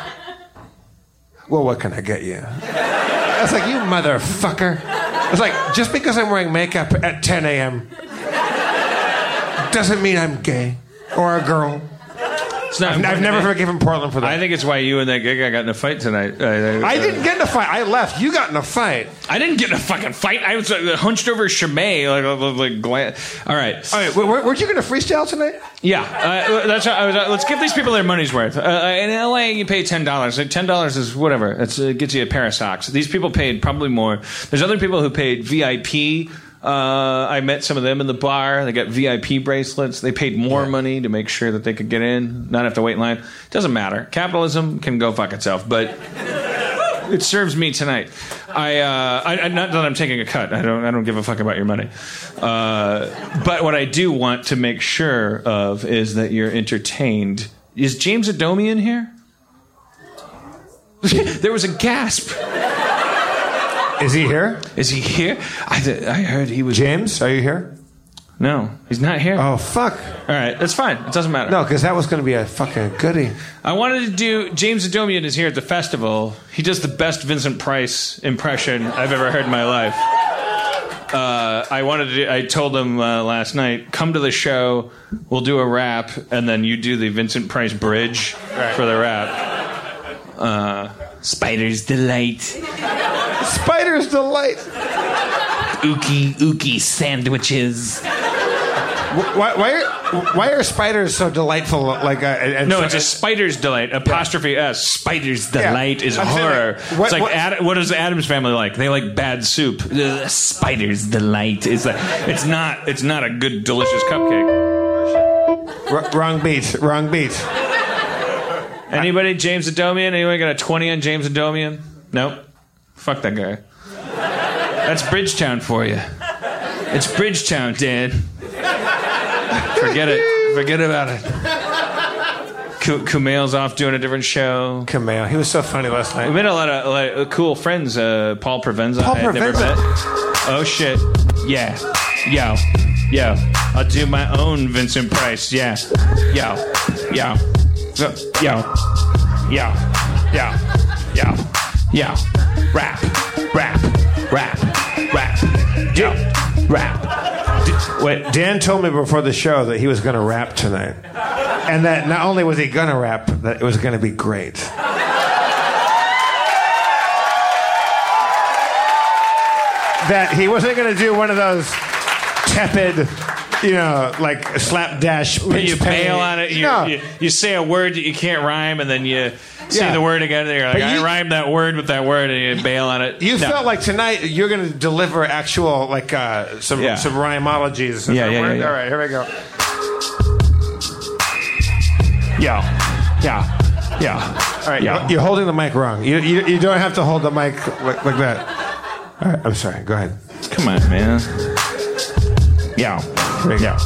"Well, what can I get you?" I was like, "You motherfucker!" I was like, "Just because I'm wearing makeup at 10 a.m. doesn't mean I'm gay or a girl." It's not I've, I've never forgiven Portland for that. I think it's why you and that gay guy got in a fight tonight. I, I didn't get in a fight. I left. You got in a fight. I didn't get in a fucking fight. I was uh, hunched over Chimay, like, like, like gla- All right. All right, were, were you going to freestyle tonight? Yeah, uh, that's. I was, uh, let's give these people their money's worth. Uh, in LA, you pay ten dollars. Ten dollars is whatever. It's, it gets you a pair of socks. These people paid probably more. There's other people who paid VIP. Uh, I met some of them in the bar. They got VIP bracelets. They paid more money to make sure that they could get in, not have to wait in line. Doesn't matter. Capitalism can go fuck itself, but it serves me tonight. I, uh, I, I not that I'm taking a cut. I don't. I don't give a fuck about your money. Uh, but what I do want to make sure of is that you're entertained. Is James Adomian here? there was a gasp. Is he here? Is he here? I, th- I heard he was. James, are you here? No, he's not here. Oh, fuck. All right, that's fine. It doesn't matter. No, because that was going to be a fucking goodie. I wanted to do. James Adomian is here at the festival. He does the best Vincent Price impression I've ever heard in my life. Uh, I wanted to. I told him uh, last night, come to the show. We'll do a rap, and then you do the Vincent Price bridge for the rap. Uh, Spider's delight, Spider's delight. ookie ookie sandwiches. Why, why, are, why are spiders so delightful? Like, uh, No, so- it's a spider's delight. Apostrophe S. Spider's delight is I'm horror. like, what- it's like what- Ad, what is the Addams family like? They like bad soup. The spider's delight. It's like it's not. It's not a good, delicious cupcake. R- wrong beat. Wrong beat. Anybody? James Adomian? Anyone got a twenty on James Adomian? Nope. Fuck that guy. That's Bridgetown for you. It's Bridgetown, Dan. Forget it. Forget about it. Ku- Kumail's off doing a different show. Kameo. He was so funny last night. We made a lot of like, cool friends. Uh, Paul Provenza. Paul I had never Provenza. met. Oh shit. Yeah. Yo. Yo. I'll do my own Vincent Price. Yeah. Yo. Yo. Yo. Yo. Yo. Yo. Yo. Yo. Rap. Rap. Rap. Rap. Yo. Rap. Wait, Dan told me before the show that he was going to rap tonight, and that not only was he going to rap, that it was going to be great. That he wasn't going to do one of those tepid, you know, like slapdash. Where you pinch penny- on it. You, no, you, you say a word that you can't rhyme, and then you say Yeah. the word again. And you're like, But I you- rhymed that word with that word, and you bail on it. You No. felt like tonight you're going to deliver actual like uh, some Yeah. some rhymologies. Is Yeah, that yeah, word? yeah, yeah. All right, here we go. Yeah. Yeah. Yeah. All right, Yeah. you're holding the mic wrong. You, you, you don't have to hold the mic like, like that. All right, I'm sorry. Go ahead. Come on, man. Yeah. Yeah.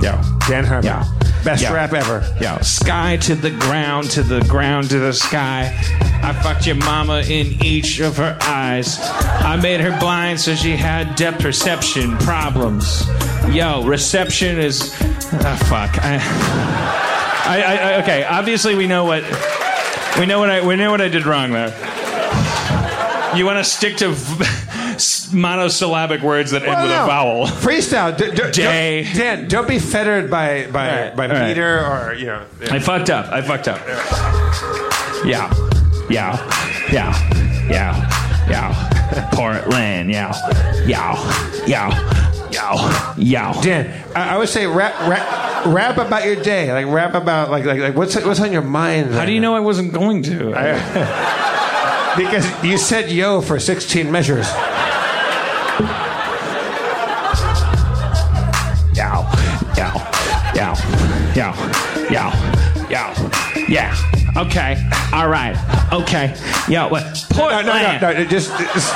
Yeah. Dan Harmon. Yeah. Best Yeah. rap ever. Yo, sky to the ground, to the ground, to the sky. I fucked your mama in each of her eyes. I made her blind so she had depth perception problems. Yo, reception is. Ah, fuck. I, I, I, I- okay. Obviously, we know what we know what I we know what I did wrong there. You want to stick to monosyllabic words that end with a vowel. Freestyle. D- d- Day. Don't, Dan, don't be fettered by by, right, by right. meter or you know. I fucked up. I fucked up. Yeah. Yeah. Yeah. Yeah. Yeah. Portland. Yeah. Yeah. Yeah. Yeah. Yeah. Dan, I, I would say rap, rap rap about your day. Like rap about like like, like what's what's on your mind. How do you know I wasn't going to? Because you said yo for 16 measures. Yeah. Yeah. Yeah. Yeah. Yeah. Yeah. Yeah. Okay. All right. Okay. Yeah. What? No, Portland. no, no, no. it Just, just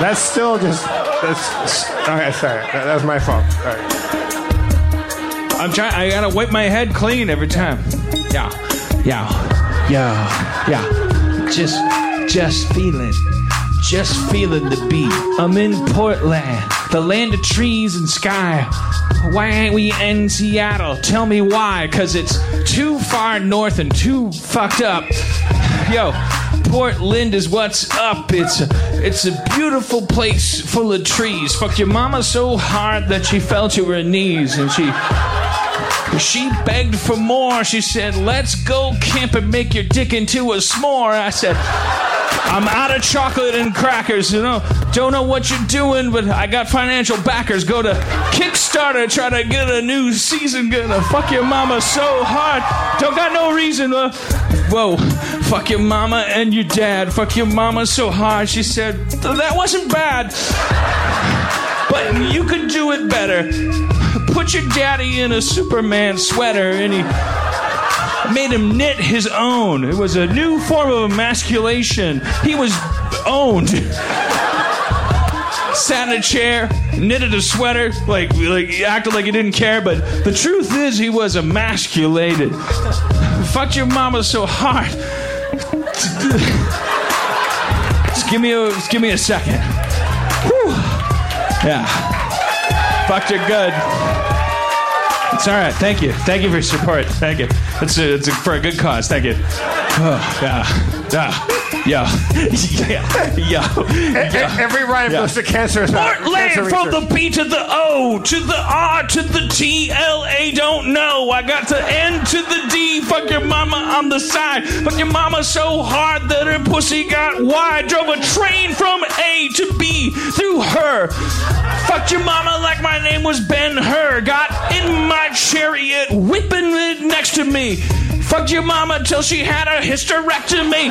that's still just that's. Okay, sorry. That, that was my fault. All right. I'm trying. I gotta wipe my head clean every time. Yeah, yeah, yeah, yeah. Just, just feeling, just feeling the beat. I'm in Portland, the land of trees and sky. Why ain't we in Seattle? Tell me why. Cause it's too far north and too fucked up. Yo, Portland is what's up. It's a, it's a beautiful place full of trees. Fucked your mama so hard that she fell to her knees and she she begged for more. She said, Let's go camp and make your dick into a s'more. I said, I'm out of chocolate and crackers, you know. Don't know what you're doing, but I got financial backers. Go to Kickstarter, try to get a new season. Gonna fuck your mama so hard. Don't got no reason. Uh, whoa, fuck your mama and your dad. Fuck your mama so hard. She said, That wasn't bad, but you could do it better put your daddy in a Superman sweater and he made him knit his own. It was a new form of emasculation. He was owned. Sat in a chair, knitted a sweater, like like acted like he didn't care, but the truth is he was emasculated. Fucked your mama so hard. Just give me a just give me a second. Whew. Yeah. Fucked her good. It's all right. Thank you. Thank you for your support. Thank you. It's, a, it's a, for a good cause. Thank you. Oh, yeah. Yeah. Yo, yeah, yo. Every rhyme goes to cancer. Portland from the B to the O to the R to the T L A don't know. I got to N to the D. Fuck your mama on the side. Fuck your mama so hard that her pussy got wide. Drove a train from A to B through her. Fucked your mama like my name was Ben Hur. Got in my chariot, whipping it next to me. Fucked your mama till she had a hysterectomy.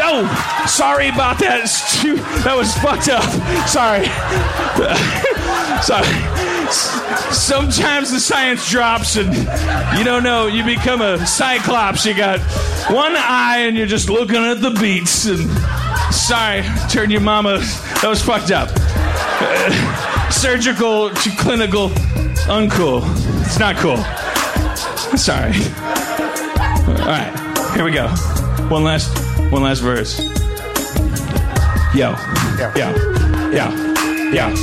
Oh, sorry about that. Too- That was fucked up. Sorry. Sorry. Sometimes the science drops and you don't know. You become a cyclops. You got one eye and you're just looking at the beats. And sorry, turn your mama. That was fucked up. Uh, surgical to clinical, uncool. It's not cool. Sorry. All right, here we go. One last, one last verse. Yo, yeah, yeah, yeah, yeah,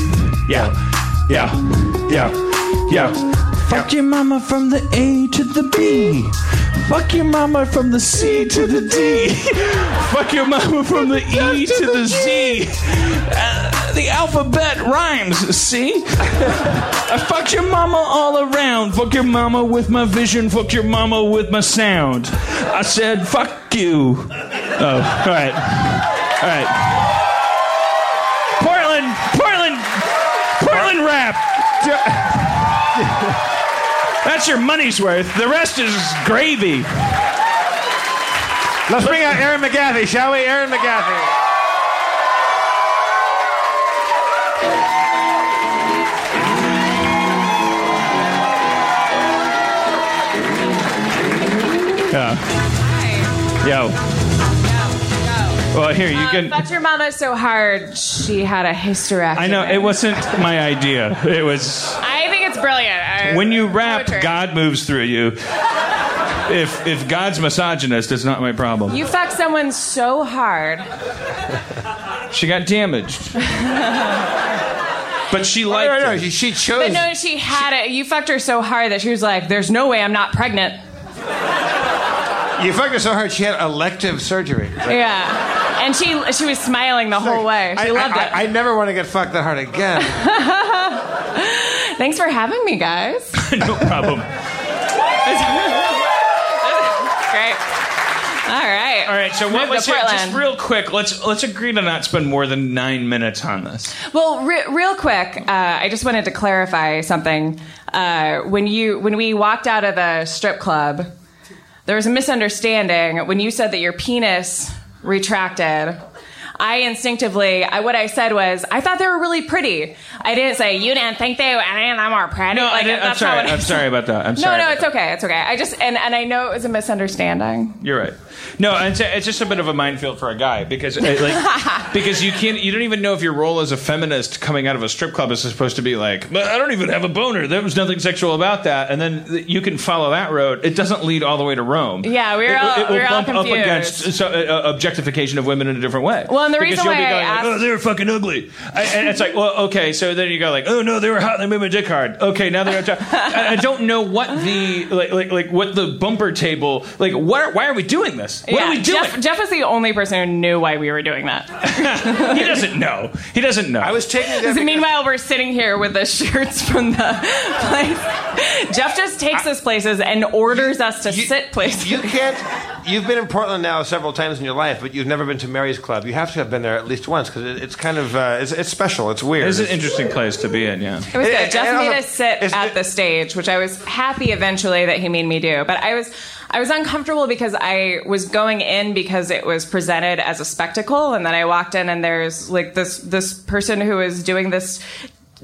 yeah, yeah, yeah, yo. Fuck your mama from the A to the B. Fuck your mama from the C to the D. Fuck your mama from the E to the Z. Uh, the alphabet rhymes, see? I fucked your mama all around. Fuck your mama with my vision. Fuck your mama with my sound. I said, fuck you. Oh, all right. All right. Portland, Portland, Portland rap. That's your money's worth. The rest is gravy. Let's bring out Erin McGathy, shall we? Erin McGathy. Yeah. Yo. Well, here you uh, can. Fucked your mama so hard she had a hysterectomy. I know it wasn't my idea. It was I think it's brilliant. I- when you rap, poetry. God moves through you. If if God's misogynist, it's not my problem. You fucked someone so hard. She got damaged, but she liked no, no. it. She, she chose. But no, she had it. You fucked her so hard that she was like, "There's no way I'm not pregnant." You fucked her so hard she had elective surgery. Yeah, and she she was smiling the whole way. She I, loved I, it. I, I never want to get fucked that hard again. Thanks for having me, guys. no problem. Great. All right. All right. So what was to it? Just real quick. Let's let's agree to not spend more than nine minutes on this. Well, re- real quick, uh, I just wanted to clarify something. Uh, when you when we walked out of the strip club, there was a misunderstanding when you said that your penis retracted. I instinctively, I, what I said was, I thought they were really pretty. I didn't say you didn't think they of them are pretty. No, I Like, didn't, I'm sorry. I I'm sorry about that. I'm No, sorry. no, about it's that. okay. It's okay. I just and, and I know it was a misunderstanding. You're right. No, it's, it's just a bit of a minefield for a guy because uh, like because you can't you don't even know if your role as a feminist coming out of a strip club is supposed to be like, but I don't even have a boner. There was nothing sexual about that, and then you can follow that road. It doesn't lead all the way to Rome. Yeah, we were It- all- it will we were all bump up against so, uh, uh, objectification of women in a different way. Well, and the Because reason you'll be why I going like, asked- oh, they were fucking ugly, I, and it's like, well, okay, so then you go like, oh no, they were hot. They made my dick hard. Okay, now they're. I, I don't know what the like, like like what the bumper table like. Why why are we doing this? What yeah, are we doing? Jeff, Jeff was the only person who knew why we were doing that. he doesn't know. He doesn't know. I was taking that. So because- meanwhile, we're sitting here with the shirts from the place. Jeff just takes us places and orders us to You- sit places. You can't. You've been in Portland now several times in your life, but you've never been to Mary's Club. You have to have been there at least once because it, it's kind of uh, it's, it's special. It's weird. It's an interesting place to be in. Yeah. It was And- good. and Jeff also- made us sit at the stage, which I was happy eventually that he made me do. But I was I was uncomfortable because I was going in because it was presented as a spectacle, and then I walked in and there's like this this person who was doing this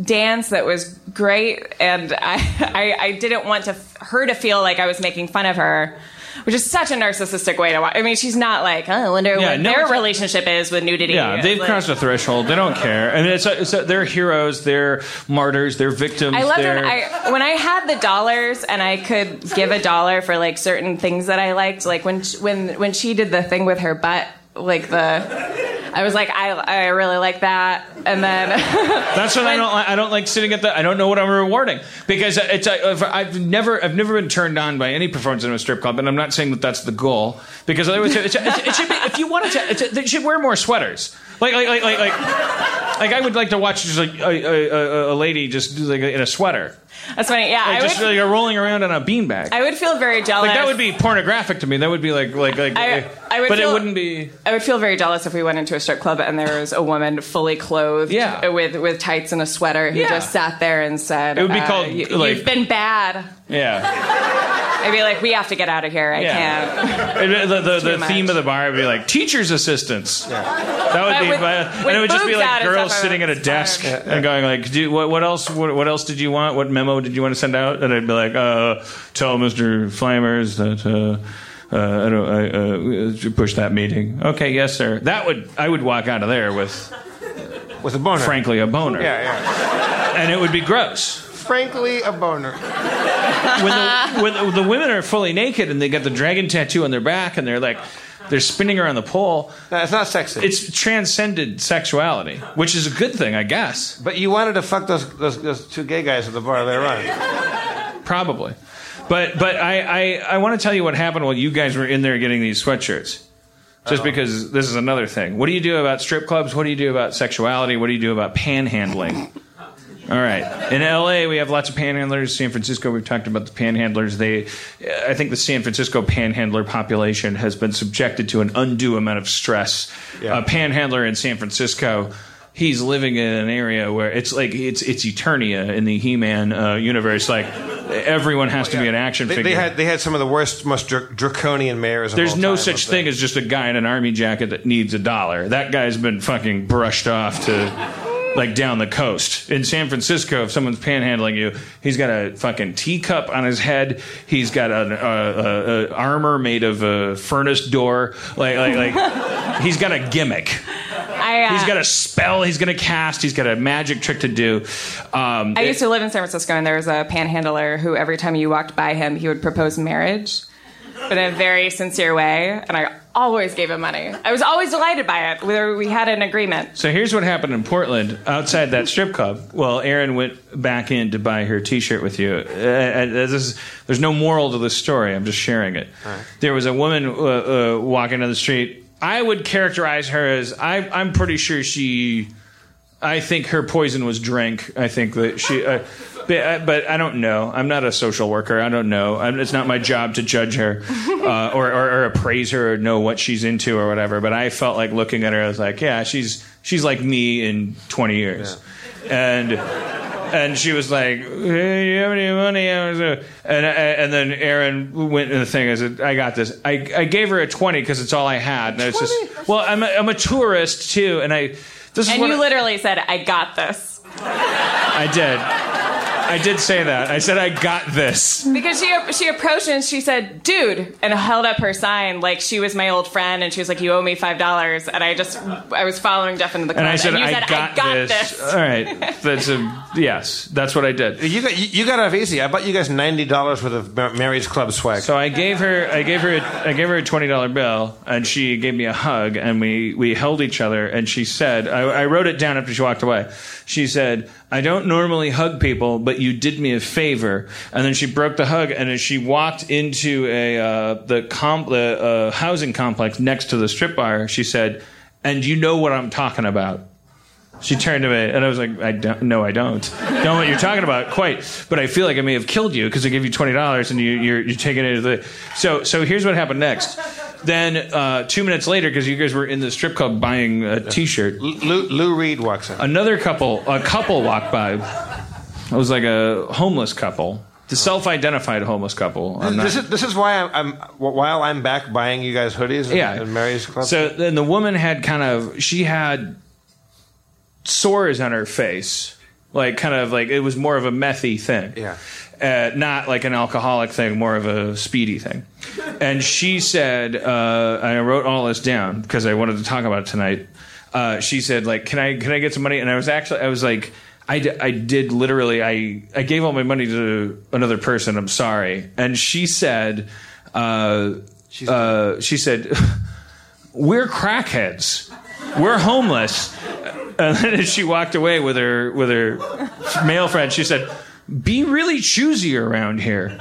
dance that was great, and I I, I didn't want to her to feel like I was making fun of her. Which is such a narcissistic way to watch. I mean, she's not like, oh, I wonder Yeah, what no, their relationship is with nudity. Yeah, they've like- crossed a threshold. They don't care, and it's, it's they're heroes, they're martyrs, they're victims. I loved when I when I had the dollars and I could give a dollar for like certain things that I liked. Like when when when she did the thing with her butt, like the I was like, I, I really like that. And then That's what I don't. li- I don't like sitting at the. I don't know what I'm rewarding because it's. if I've never. I've never been turned on by any performance in a strip club, and I'm not saying that that's the goal because otherwise, it's, it should be. If you wanted to, it's, they should wear more sweaters. Like like like like like. Like I would like to watch just like a, a, a, a lady just do like in a sweater, that's funny. Yeah, like I just would, like you're rolling around on a beanbag. I would feel very jealous. Like that would be pornographic to me. That would be like like like. I- I would but feel- it wouldn't be. I would feel very jealous if we went into a strip club and there was a woman fully clothed Yeah. with with tights and a sweater who Yeah. just sat there and said, It would be uh, called, you, like- "You've been bad." Yeah. I'd be like, "We have to get out of here. I Yeah. can't." And the the, the theme of the bar would be like teachers assistants. That would But be, with- and with it would just be like girls sitting at a it's desk hard. and going like, Do, what, "What else? What, what else did you want? What memo did you want to send out?" And I'd be like, uh, "Tell Mister Flamers that." Uh, uh, I don't. I, uh, push that meeting. Okay, yes, sir. That would. I would walk out of there with, With a boner. frankly, a boner, Yeah, yeah. and it would be gross. Frankly, a boner. when the, when the, the women are fully naked and they got the dragon tattoo on their back and they're like they're spinning around the pole. No, it's not sexy. it's transcended sexuality which is a good thing i guess. But you wanted to fuck those, those, those two gay guys at the bar later on. probably. But but i i, I want to tell you what happened while you guys were in there getting these sweatshirts. Just because this is another thing. What do you do about strip clubs? What do you do about sexuality? What do you do about panhandling All right. In LA, we have lots of panhandlers. San Francisco, we've talked about the panhandlers. They, I think the San Francisco panhandler population has been subjected to an undue amount of stress. Yeah. A panhandler in San Francisco, he's living in an area where it's like it's it's Eternia in the He-Man uh, universe. Like everyone has to be an action They, figure. they had they had some of the worst, most dr- draconian mayors. Of There's no time, such thing as just a guy in an army jacket that needs a dollar. That guy's been fucking brushed off to like down the coast. In San Francisco, if someone's panhandling you, he's got a fucking teacup on his head. He's got an uh, uh, uh, armor made of a furnace door. Like like like he's got a gimmick. I, uh, He's got a spell he's going to cast. He's got a magic trick to do. Um, I used to live in San Francisco, and there was a panhandler who, every time you walked by him, he would propose marriage, but in a very sincere way. And I always gave him money. I was always delighted by it. Whether we had an agreement. So here's what happened in Portland outside that strip club. Well, Erin went back in to buy her T-shirt with you. Uh, uh, this is, there's no moral to this story. I'm just sharing it. There was a woman uh, uh, walking down the street. I would characterize her as I, I'm pretty sure she. I think her poison was drink. I think that she. Uh, but, uh, but I don't know. I'm not a social worker. I don't know. I'm, it's not my job to judge her uh, or, or, or appraise her or know what she's into or whatever. But I felt like looking at her, I was like, yeah, she's she's like me in 20 years, and and she was like, hey, "You have any money?" I uh, and and then Erin went in the thing. I said, "I got this." I, I gave her a 20 because it's all I had. And I was just, well, I'm a, I'm a tourist too, and I. This is And you I- literally said, "I got this," I did. I did say that. I said I got this. because she she approached and she said, "Dude," and held up her sign like she was my old friend, and she was like, "You owe me five dollars," and I just I was following Jeff into the club, And I said, you I, said, got "I got this. this." All right. That's a yes. That's what I did. You got you, you got off easy. I bought you guys ninety dollars worth of Mary's Club swag. So I gave her, I gave her, a, I gave her a twenty dollar bill, and she gave me a hug, and we we held each other, and she said, I, I wrote it down after she walked away. She said, "I don't normally hug people, but you did me a favor." And then she broke the hug, and as she walked into a uh, the comp, the uh, housing complex next to the strip bar, she said, "And you know what I'm talking about." She turned to me, and I was like, "I don't. No, I don't. Don't know what you're talking about, quite. But I feel like I may have killed you because I gave you twenty dollars, and you, you're you're taking it to the. So so here's what happened next. Then uh, two minutes later, because you guys were in the strip club buying a T-shirt, Lou, Lou Reed walks in. another couple, a couple walked by. It was like a homeless couple, the self-identified homeless couple. I'm not- This is, this is why I'm, I'm while I'm back buying you guys hoodies. yeah. at Mary's Club. So then the woman had kind of she had sores on her face, like kind of like it was more of a methy thing. Yeah. Uh, not like an alcoholic thing, more of a speedy thing. And she said, uh, I wrote all this down because I wanted to talk about it tonight. Uh, she said, like, can I can I get some money? And I was actually I was like. I, d- I did literally I, I gave all my money to another person i'm sorry and she said uh, uh, she said we're crackheads we're homeless. And then as she walked away with her with her male friend, she said, "Be really choosy around here."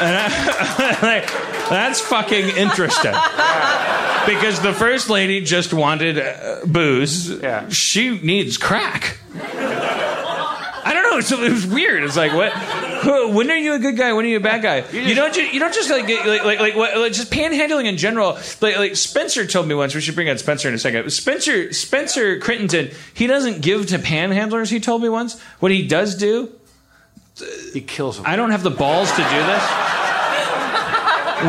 And I, like, that's fucking interesting. Because the first lady just wanted uh, booze. Yeah. She needs crack. I don't know. So it was weird. It's like what? Who- When are you a good guy? When are you a bad guy? You, don't. Ju- you don't just like get- like like like, what, like just panhandling in general. Like like Spencer told me once. We should bring out Spencer in a second. Spencer Spencer Crittenden. He doesn't give to panhandlers. He told me once. What he does do. He kills him. I don't have the balls to do this.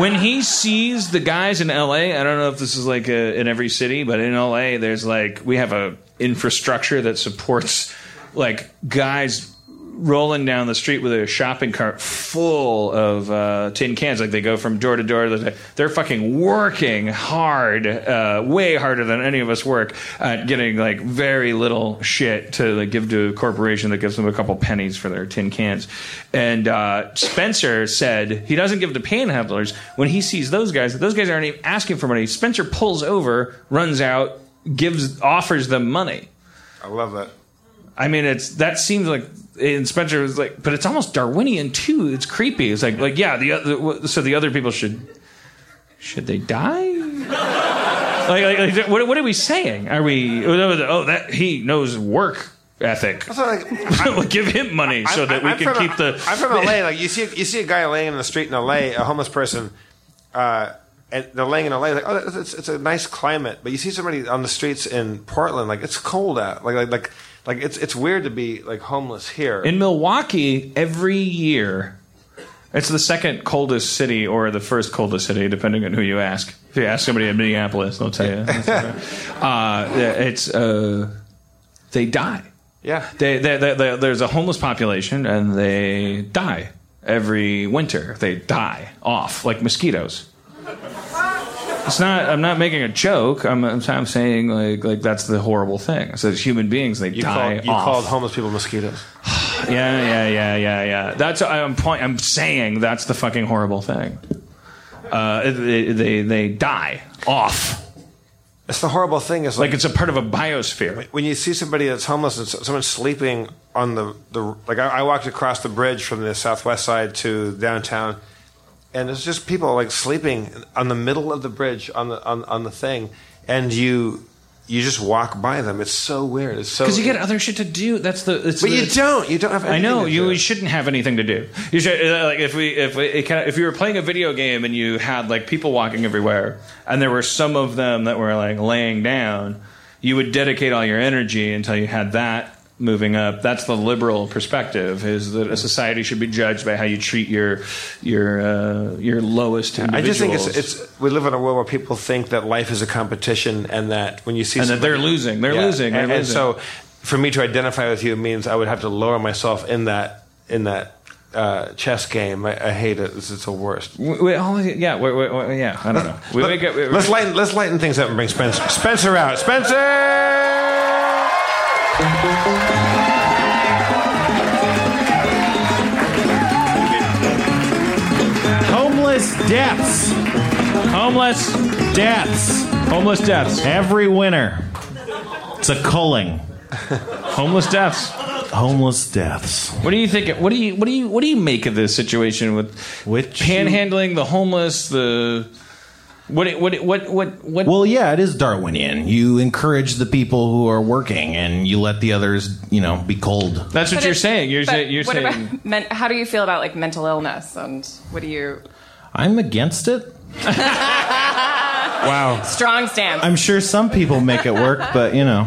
When he sees the guys in LA, I don't know if this is like a, in every city, but in LA, there's like we have a infrastructure that supports like guys rolling down the street with a shopping cart full of uh, tin cans. Like they go from door to door. They're fucking working hard, uh, way harder than any of us work at getting like very little shit to like, give to a corporation that gives them a couple pennies for their tin cans. And uh, Spencer said he doesn't give to panhandlers. When he sees those guys, those guys aren't even asking for money. Spencer pulls over, runs out, gives, offers them money. I love that. I mean, it's that seems like and Spencer was like, but it's almost Darwinian too. It's creepy. It's like, like yeah, the other, so the other people should should they die? like, like, like, what, what are we saying? Are we? Oh, that he knows work ethic. Like, we'll give him money so I'm- that we I'm can from- keep the. I'm from LA. Like you see, you see a guy laying in the street in LA, a homeless person, uh, and they're laying in LA. Like, oh, it's, it's, it's a nice climate. But you see somebody on the streets in Portland, like it's cold out. Like, like, like, like it's it's weird to be like homeless here. In Milwaukee, every year, it's the second coldest city or the first coldest city, depending on who you ask. If you ask somebody in Minneapolis, they'll tell you. uh, it's uh, they die. yeah. They, they, they, there's a homeless population, and they die every winter. They die off like mosquitoes. It's not. I'm not making a joke. I'm, I'm, I'm saying like like that's the horrible thing. So as human beings, they You die called you off. called homeless people mosquitoes. Yeah, yeah, yeah, yeah, yeah. That's I'm point. I'm saying that's the fucking horrible thing. Uh, they, they they die off It's the horrible thing. Is like like, it's a part of a biosphere. when you see somebody that's homeless and someone's sleeping on the, the like I, I walked across the bridge from the southwest side to downtown and it's just people like sleeping on the middle of the bridge on the on, on the thing and you you just walk by them it's so weird it's so Because you get other shit to do. That's the. It's but the, you don't you don't have I know you do. shouldn't have anything to do. You should uh, like if we if we, it kind of, if you were playing a video game and you had like people walking everywhere and there were some of them that were like laying down, you would dedicate all your energy until you had that moving up. That's the liberal perspective: is that a society should be judged by how you treat your your uh, your lowest I just think it's, it's we live in a world where people think that life is a competition and that when you see And that they're losing. They're losing. They're and, and so for me to identify with you means I would have to lower myself in that in that uh, chess game. I, I hate it. It's, it's the worst. We- we all- yeah, we- we- yeah. I don't know. We Let, make it- we- us lighten let's lighten things up and bring Spencer Spencer out. Spencer. Deaths. homeless Deaths. homeless deaths. Every winter. It's a culling. Homeless deaths. Homeless deaths. What do you think? What do you what do you what do you make of this situation with Which panhandling, the homeless, the what what what what what? Well, yeah, it is Darwinian. You encourage the people who are working, and you let the others, you know, be cold. that's what But you're saying. You're, but say, you're what saying. about men, how do you feel about like mental illness and what do you I'm against it. wow. strong stance? I'm sure some people make it work, but you know,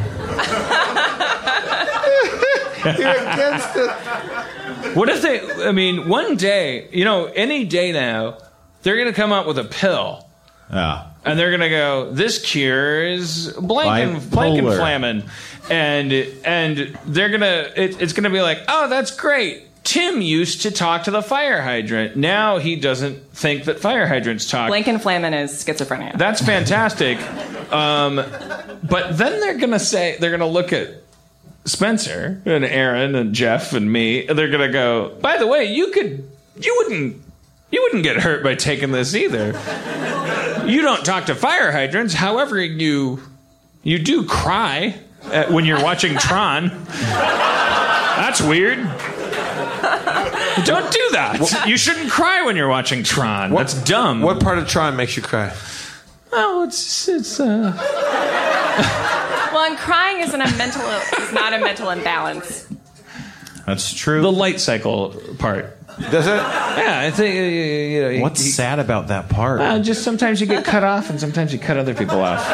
You're against it. What if they? I mean, one day, you know, any day now, they're going to come out with a pill. yeah. and they're gonna go. This cures blank Bipolar. blankenflammon, and and they're gonna. It, it's gonna be like, oh, that's great. Tim used to talk to the fire hydrant. Now he doesn't think that fire hydrants talk. Blankenflammon is schizophrenia. That's fantastic. Um, but then they're gonna say they're gonna look at Spencer and Erin and Jeff and me. And they're gonna go. By the way, you could you wouldn't you wouldn't get hurt by taking this either. You don't talk to fire hydrants. However, you you do cry when you're watching Tron. That's weird. Don't do that. You shouldn't cry when you're watching Tron. That's dumb. What part of Tron makes you cry? Oh, it's it's uh. Well, and crying isn't a mental is not a mental imbalance. That's true. The light cycle part. Does it? Yeah, I think uh, you know. What's you- sad about that part? Uh, just sometimes you get cut off, and sometimes you cut other people off.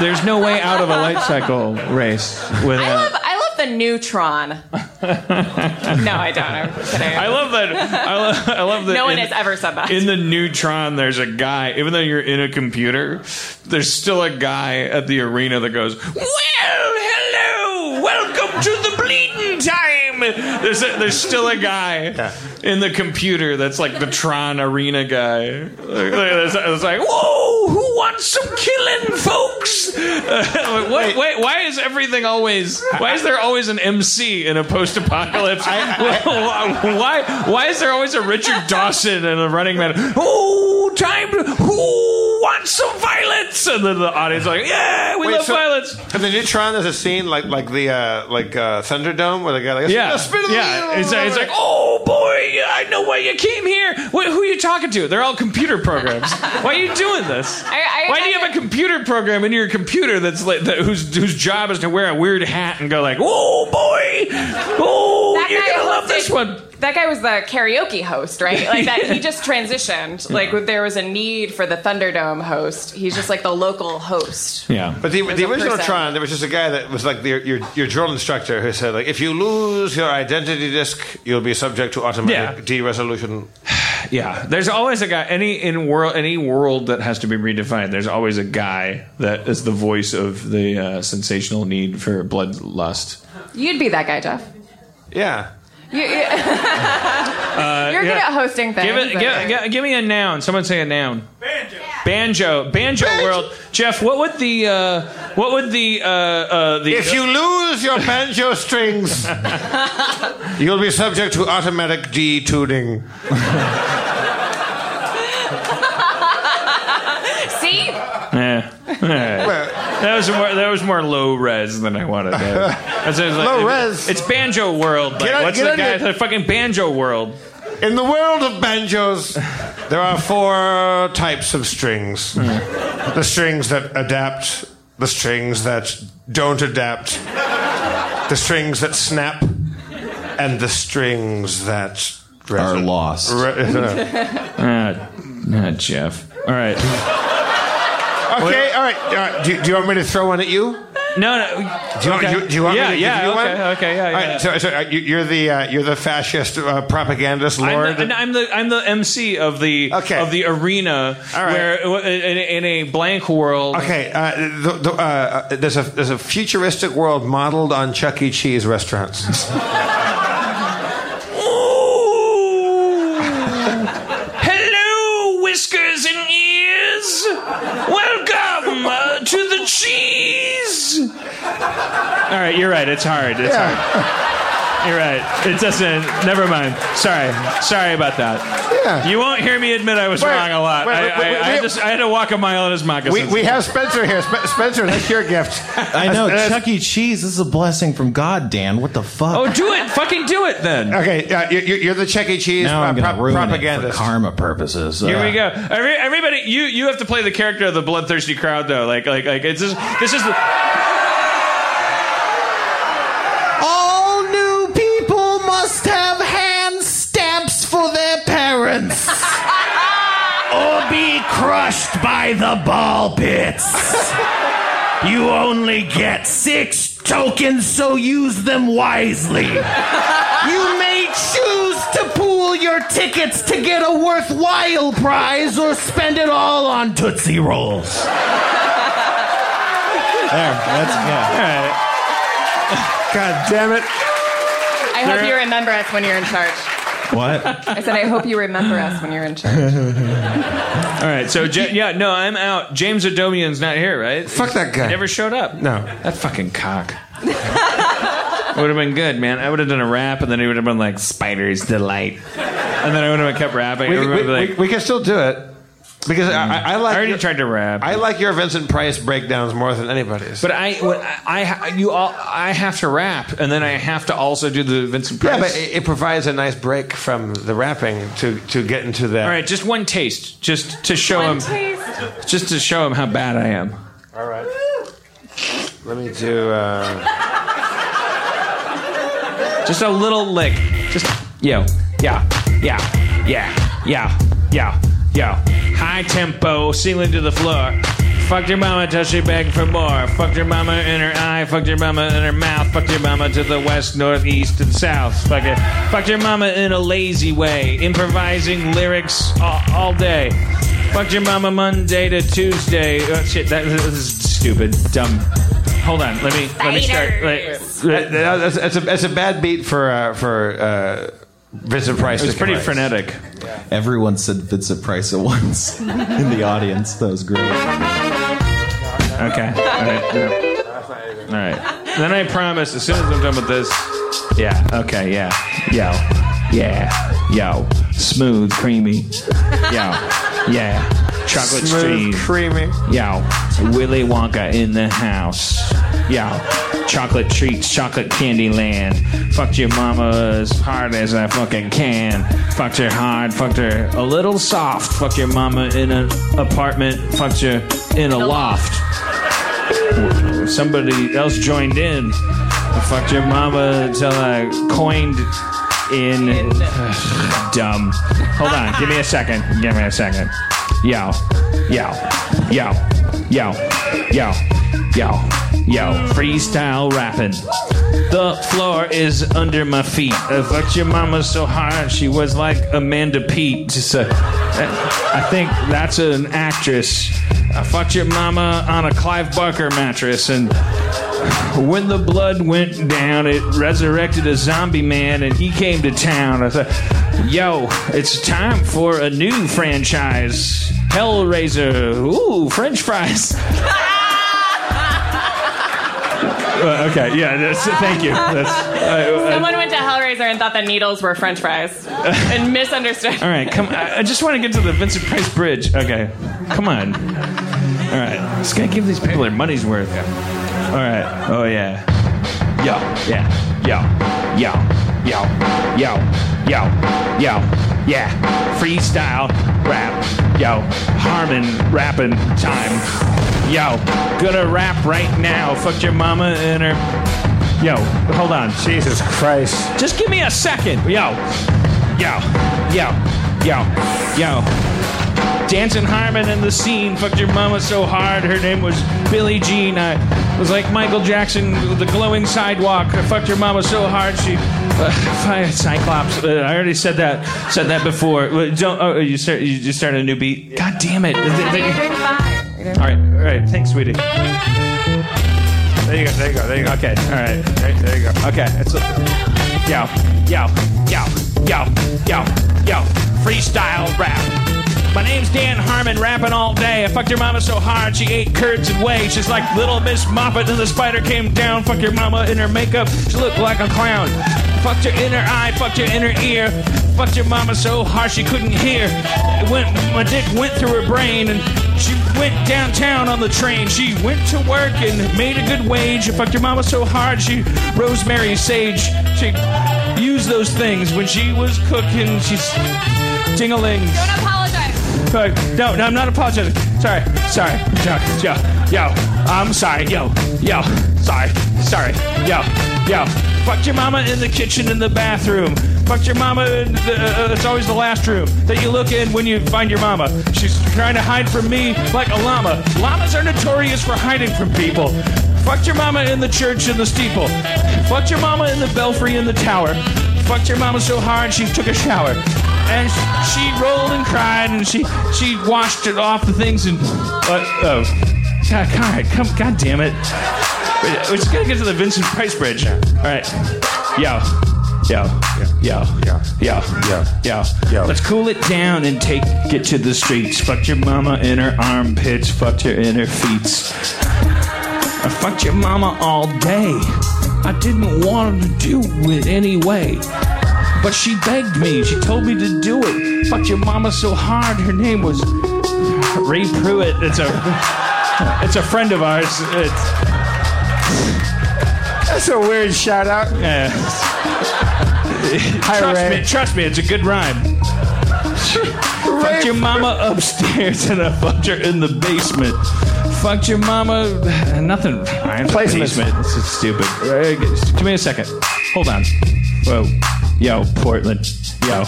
There's no way out of a light cycle race I without. I love the new Tron. no, I don't. I'm kidding. I love that. I love, I love that. no one in- has ever said that. In the new Tron, there's a guy. Even though you're in a computer, there's still a guy at the arena that goes, "Well, hello, welcome to the bleeding time." There's a, there's still a guy in the computer that's like the Tron arena guy. It's, it's like, whoa, who wants some killing, folks? Like, what, wait, why is everything always? Why is there always an MC in a post-apocalypse? why? Why is there always a Richard Dawson and a Running Man? Oh, time to who wants some violence? And then the audience is like, yeah, we Wait, love so- violence. In the new Tron, there's a scene like like the uh, like uh, Thunderdome where the guy like Yeah, spin the yeah. wheel." It's, it's like, oh boy, I know why you came here. What, who are you talking to? They're all computer programs. why are you doing this? I- I- why do you have a computer program in your computer that's like that, whose whose job is to wear a weird hat and go like, oh boy, oh, That you're guy gonna love hosted- this one. That guy was the karaoke host, right? Like that. He just transitioned. Like there was a need for the Thunderdome host. He's just like the local host. Yeah. But the, the original person. Tron, there was just a guy that was like the, your your drill instructor who said like if you lose your identity disk, you'll be subject to automatic Yeah. de-resolution. Yeah, there's always a guy. Any in world, any world that has to be redefined. There's always a guy that is the voice of the uh, sensational need for bloodlust. You'd be that guy, Jeff. Yeah. You, you, are good yeah. at hosting things. Give it. Give, give, give me a noun. Someone say a noun. Banjo. Banjo. Banjo world. Jeff, what would the uh, what would the uh, uh, the If you lose your banjo strings, you'll be subject to automatic detuning. See? Yeah. That was more. That was more low res than I wanted. To. That's- it's like- Low res? It's banjo world. Like, Get on- what's get the on guy? your- The fucking banjo world. In the world of banjos, there are four types of strings the strings that adapt, the strings that don't adapt, the strings that snap, and the strings that Are lost. Ah, ah, Jeff. All right. Okay, all right. All right. Do, do you want me to throw one at you? No, no. Do you, Okay. you- do you want yeah, me to yeah, give you okay, one? Okay, yeah, All yeah. right, so, so uh, you- you're the uh, you're the fascist uh, propagandist lord. I'm the, I'm the I'm the MC of the Okay. of the arena All right. where in, in a blank world. Okay, uh, the, the, uh, uh, there's a there's a futuristic world modeled on Chuck E. Cheese restaurants. Hello, whiskers and ears. Welcome uh, to the cheese. All right, you're right. It's hard. It's hard. You're right. It doesn't. Never mind. Sorry. Sorry about that. Yeah. You won't hear me admit I was Wait, wrong a lot. wait, I, wait, I, wait, I, had to, I had to walk a mile in his we, moccasins. we have Spencer here. Sp- Spencer, that's your gift. I know. That's- Chuck E. Cheese. This is a blessing from God, Dan. What the fuck? oh, do it. Fucking do it then. Okay, uh, you're, you're the Chuck E. Cheese now uh, I'm going to pro- ruin it for karma purposes. Here Uh, we go. Every, everybody, you you have to play the character of the bloodthirsty crowd, though. Like like like it's just this is the. Be crushed by the ball pits. You only get six tokens, so use them wisely. You may choose to pool your tickets to get a worthwhile prize or spend it all on Tootsie Rolls. there, that's, yeah. God damn it! I hope you remember us when you're in charge. What? I said, I hope you remember us when you're in charge. All right, so Ja- yeah, no, I'm out. James Adomian's not here, right? Fuck that guy. He never showed up. No. that fucking cock. would have been good, man. I would have done a rap, and then he would have been like "Spider's Delight," and then I would have kept rapping. We, Everybody we, would we, we can still do it. Because I, I like. I already your- tried to rap. I like your Vincent Price breakdowns more than anybody's. but I, when I, I, you all, I have to rap, and then I have to also do the Vincent Price. yeah, but it, it provides a nice break from the rapping to to get into that. all right, just one taste, just to show One him, taste. just to show him how bad I am. All right. Let me do. Uh, Just a little lick. Just yo, yeah, yeah, yeah, yeah, yeah, yeah. High tempo, ceiling to the floor. Fucked your mama till she begged for more. Fucked your mama in her eye. Fucked your mama in her mouth. Fucked your mama to the west, north, east, and south. Fuck it. Fucked your mama in a lazy way, improvising lyrics all, all day. Fucked your mama Monday to Tuesday. Oh, shit, that this stupid, dumb. Hold on, let me let me start. Wait, that- that's, that's a that's a bad beat for uh, for uh, Vincent Price. It was pretty compose. frenetic. Everyone said Vincent Price at once in the audience. That was great. Okay. All right. All right. Then I promise, as soon as I'm done with this, yeah. Okay. Yeah. Yo. Yeah. Yo. Smooth, creamy. Yo. Yeah. Chocolate Smooth, stream. creamy. Yo. Willy Wonka in the house. Yo. Chocolate treats, chocolate candy land. Fucked your mama as hard as I fucking can. Fucked her hard, fucked her a little soft. Fucked your mama in an apartment. Fucked her in a loft somebody else joined in. I fucked your mama until I coined in. dumb. Hold on. Give me a second. Give me a second. Yo. Yo. Yo. Yo. Yo. Yo. Yo. Freestyle rapping. The floor is under my feet. Uh, I fucked your mama so hard she was like Amanda Peet. Just a, I think that's an actress. I fucked your mama on a Clive Barker mattress, and when the blood went down, it resurrected a zombie man, and he came to town. I thought, yo, it's time for a new franchise. Hellraiser. Ooh, French fries. Uh, okay, yeah, that's, thank you. That's, uh, Someone went to Hellraiser and thought that needles were French fries and misunderstood. all right, come. I I just want to get to the Vincent Price Bridge. Okay, come on. All right, just gotta give these people their money's worth. All right. Oh yeah. Yo. Yeah. Yo. Yo. Yo. Yo. Yo. Yo. Yeah. Freestyle rap. Yo. Harmon rapping time. Yo. Gonna rap right now. Fuck your mama and her. Yo. Hold on. Jesus Christ. Just give me a second. Yo. Yo. Yo. Yo. Yo. Dancing Harmon in the scene. Fucked your mama so hard. Her name was Billie Jean. I was like Michael Jackson the glowing sidewalk. I fucked your mama so hard she. Uh, Cyclops. Uh, I already said that. Said that before. Uh, Don't. Oh, you start. You just started a new beat. God damn it. All right. All right. Thanks, sweetie. There you go. There you go. There you go. Okay. All right. There, there you go. Okay. It's a, yo, yo, yo, yo, yo, yo. Freestyle rap. My name's Dan Harmon, rapping all day. I fucked your mama so hard she ate curds and whey. She's like Little Miss Moppet, and the spider came down. Fuck your mama in her makeup. She looked like a clown. Fucked her in her eye, fucked her in her ear. Fucked your mama so hard she couldn't hear. It went, my dick went through her brain, and she went downtown on the train. She went to work and made a good wage. Fucked your mama so hard she rosemary sage. She used those things when she was cooking. She's ding-a-ling. No, no, I'm not apologizing. Sorry, sorry, yo, yo, yo. I'm sorry, yo, yo. Sorry, sorry, yo, yo. Fucked your mama in the kitchen in the bathroom. Fucked your mama in the, uh, it's always the last room that you look in when you find your mama. She's trying to hide from me like a llama. Llamas are notorious for hiding from people. Fucked your mama in the church in the steeple. Fucked your mama in the belfry in the tower. Fucked your mama so hard she took a shower. And sh- she rolled and cried and she she washed it off the things and uh, oh God, God, come God damn it. We're just gonna get to the Vincent Price Bridge. All right. Yo. Yo, yo, yo, yo, yo, yo, yo. Let's cool it down and take it to the streets. Fucked your mama in her armpits, fucked her in her feet. I fucked your mama all day. I didn't want to do it anyway. But she begged me. She told me to do it. Fucked your mama so hard. Her name was Ray Pruitt. It's a it's a friend of ours. It's, That's a weird shout out. yeah. Hi, trust Ray. me, trust me, it's a good rhyme. Fucked your mama upstairs and I fucked her in the basement. Fucked your mama. Nothing. Ryan. Placement. Basement. This is stupid. Give me a second. Hold on. Whoa. Yo, Portland. Yo.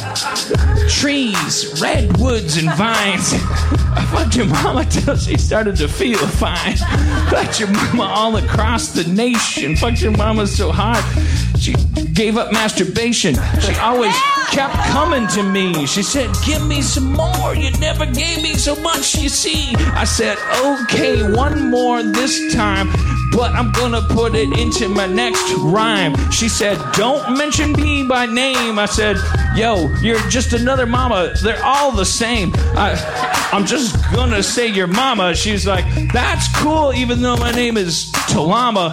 Trees, redwoods, and vines. I fucked your mama till she started to feel fine. Fucked your mama all across the nation. Fucked your mama so hard she gave up masturbation. She always kept coming to me. She said, Give me some more. You never gave me so much, you see. I said, Okay, one more this time, but I'm gonna put it into my next rhyme. She said, Don't mention me by name. I said, Yo, you're just another mama. They're all the same. I, I'm just gonna say your mama. She's like, That's cool, even though my name is Talama.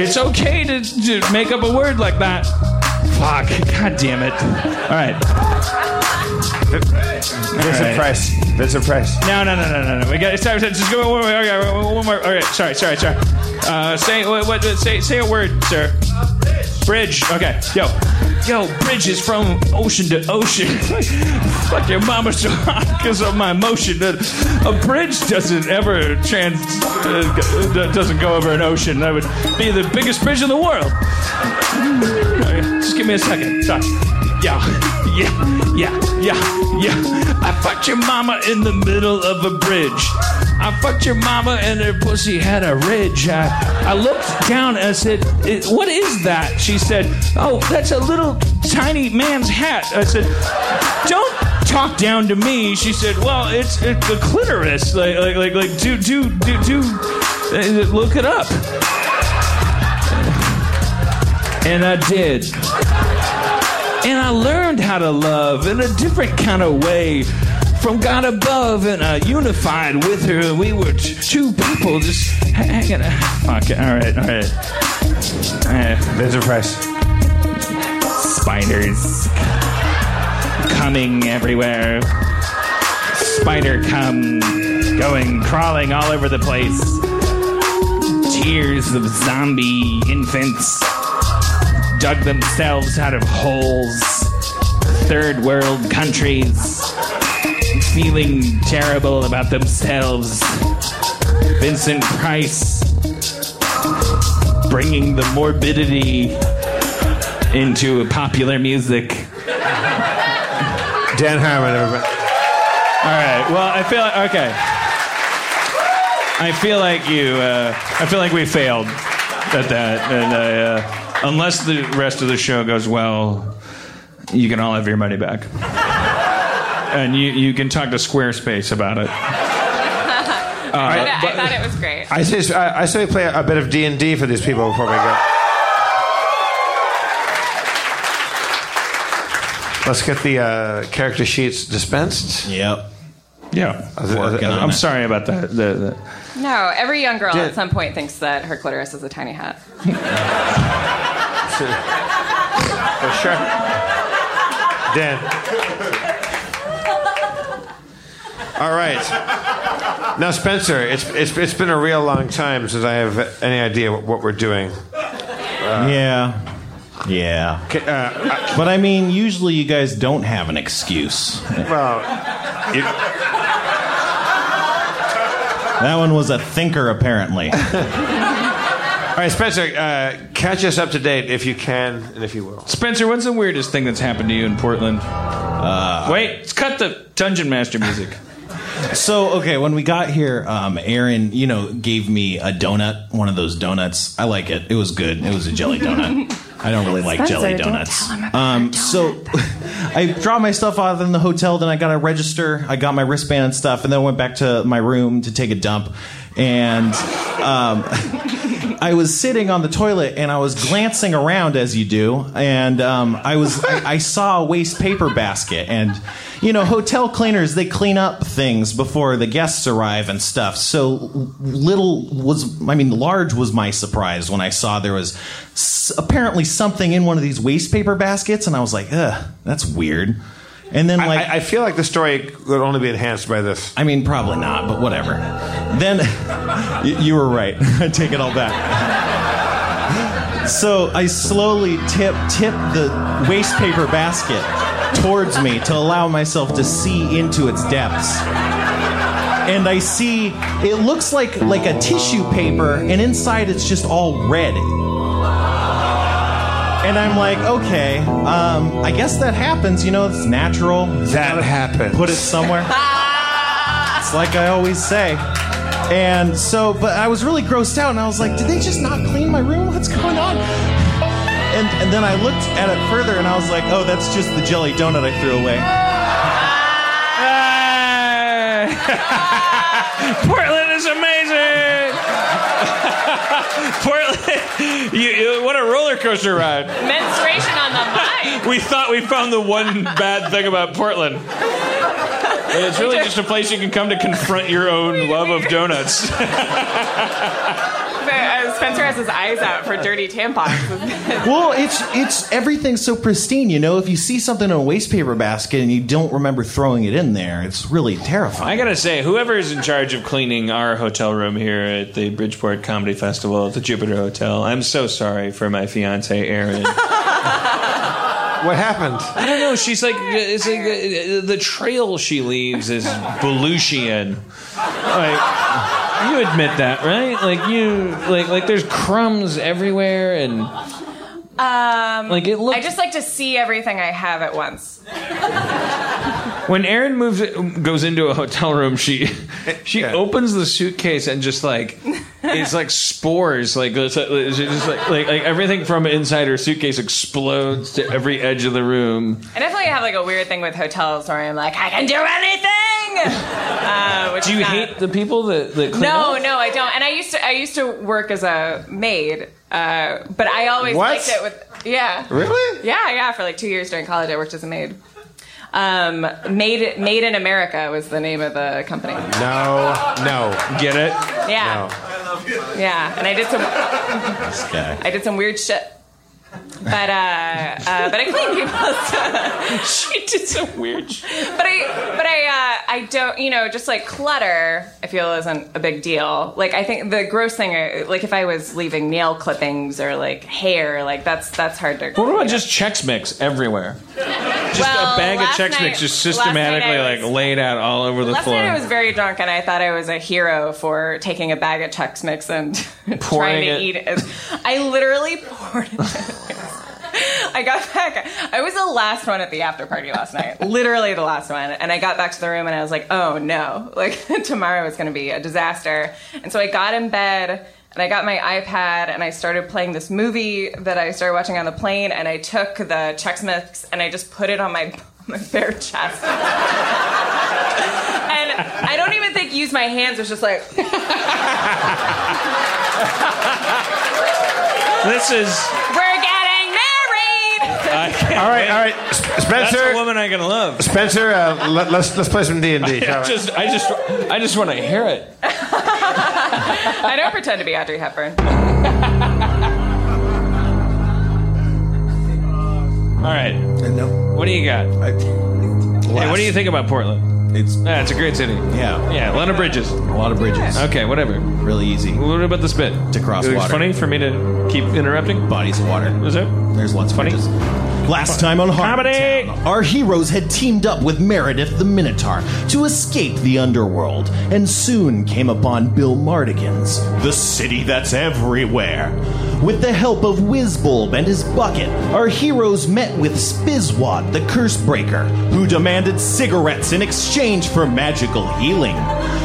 It's okay to, to make up a word like that. Fuck. God damn it. All right. Vincent Price. Vincent Price. No, no, no, no, no, no. We got. Sorry, just go one more. Okay, one more. All right. Sorry, sorry, sorry. Uh, say what? What? Say say a word, sir. Bridge. Okay. Yo. Yo, bridge is from ocean to ocean. Fuck your mama so hot because of my emotion. A bridge doesn't ever trans uh, doesn't go over an ocean. That would be the biggest bridge in the world. Okay, just give me a second. Sorry. Yeah, yeah, yeah, yeah, yeah. I fucked your mama in the middle of a bridge. I fucked your mama and her pussy had a ridge. I, I looked down and I said, "Eh, What is that? She said, Oh, that's a little tiny man's hat. I said, Don't talk down to me. She said, Well, it's, it's the clitoris. Like, like, like, like do, do, do, do, uh, look it up. And I did. Learned how to love in a different kind of way from God above, and I unified with her. We were t- two people just hanging out. Fuck it. All right, all right. Uh, Vincent Price. spiders coming everywhere. Spider come, going, crawling all over the place. Tears of zombie infants dug themselves out of holes. Third world countries feeling terrible about themselves. Vincent Price bringing the morbidity into popular music. Dan Harmon, everybody. All right. Well, I feel like okay. I feel like you. Uh, I feel like we failed at that, and I, uh, unless the rest of the show goes well, you can all have your money back, and you you can talk to Squarespace about it. I, I thought it was great. I say, I, I say we play a bit of D and D for these people before we go. Let's get the uh, character sheets dispensed. Yep. Yeah. Working I'm sorry about that. The, the, No, every young girl Dan- at some point thinks that her clitoris is a tiny hat. For sure. Dan. All right. Now, Spencer, it's, it's, it's been a real long time since I have any idea what, we're doing. yeah. Yeah. Okay, uh, But I mean, usually you guys don't have an excuse. well, you, That one was a thinker, apparently. all right, Spencer, uh, catch us up to date if you can and if you will. Spencer, what's the weirdest thing that's happened to you in Portland? Uh, Wait, let's cut the Dungeon Master music. So okay, when we got here, um, Erin, you know, gave me a donut, one of those donuts. I like it. It was good. It was a jelly donut. I don't really like Spencer, jelly don't donuts. tell him about Um, so I dropped my stuff off in the hotel. Then I got a register. I got my wristband and stuff, and then went back to my room to take a dump. And um, I was sitting on the toilet and I was glancing around as you do, and um, I was I, I saw a waste paper basket, and you know, hotel cleaners they clean up things before the guests arrive and stuff. So little was I mean, large was my surprise when I saw there was apparently something in one of these waste paper baskets, and I was like, ugh, that's weird. And then like I, I feel like the story would only be enhanced by this. I mean, probably not, but whatever. Then you, you were right. I take it all back. So I slowly tip tip the waste paper basket towards me to allow myself to see into its depths. And I see it looks like like a tissue paper, and inside it's just all red. And I'm like, okay, um, I guess that happens. You know, it's natural. That happens. Put it somewhere. It's like I always say. And so, but I was really grossed out, and I was like, did they just not clean my room? What's going on? And, and then I looked at it further, and I was like, oh, that's just the jelly donut I threw away. Portland is amazing. Portland, you, you- what a roller coaster ride. Menstruation on the mind. We thought we found the one bad thing about Portland. And It's really just a place you can come to confront your own love of donuts. Spencer has his eyes out for dirty tampons. Well, it's it's everything's so pristine, you know. If you see something in a waste paper basket and you don't remember throwing it in there, it's really terrifying. I gotta say, whoever is in charge of cleaning our hotel room here at the Bridgetown Comedy Festival at the Jupiter Hotel, I'm so sorry for my fiance Erin. What happened? I don't know. She's like, it's like uh, the trail she leaves is Belushian. Like, you admit that, right? Like you, like, like there's crumbs everywhere, and Um, Like, it looks. I just like to see everything I have at once. when Erin moves, goes into a hotel room, she she opens the suitcase and just like it's like spores, like it's, it's just like, like like everything from inside her suitcase explodes to every edge of the room. I definitely have like a weird thing with hotels where I'm like, I can do anything. Uh, which Do you not- hate the people that, that clean No, up? no, I don't. And I used to, I used to work as a maid, uh, but I always What? liked it with, yeah, Really? yeah, yeah. For like two years during college, I worked as a maid. Um, made Made in America was the name of the company. No, no. Get it? Yeah, I love you. yeah. And I did some, guy. I did some weird shit. But uh, uh, but I clean people. She did some weird shit. but I but I uh, I don't you know just like clutter I feel isn't a big deal. Like I think the gross thing uh, like if I was leaving nail clippings or like hair like that's that's hard to. What about just Chex Mix everywhere? Just Well, a bag of last Chex night- Mix just systematically I like laid out all over the Last floor. night I was very drunk and I thought I was a hero for taking a bag of Chex Mix and trying to it. eat it. I literally poured it. I got back. I was the last one at the after party last night. Literally the last one. And I got back to the room and I was like, oh no. Like tomorrow is going to be a disaster. And so I got in bed and I got my iPad and I started playing this movie that I started watching on the plane. And I took the Chex Mix and I just put it on my, my bare chest. and I don't even think use my hands. It was just like, this is married. I can't all right, all right, S- That's a Spencer, woman I can love. Spencer, uh, let, let's let's play some D and D. I just, I just, I just want to hear it. I don't pretend to be Audrey Hepburn. All right, No, what do you got? I, Hey, what do you think about Portland? It's Yeah, it's a great city. yeah, Yeah, a lot of bridges. a lot of bridges. Okay, whatever. Really easy. What about the spit? To cross It's water. funny for me to keep interrupting. Bodies of water. Is it? There's lots of Funny. bridges. Last time on Comedy! Our heroes had teamed up with Meredith the Minotaur to escape the underworld, and soon came upon Bill Mardigan's, the city that's everywhere. With the help of Whizbulb and his bucket, our heroes met with Spizwad, the curse breaker, who demanded cigarettes in exchange for magical healing.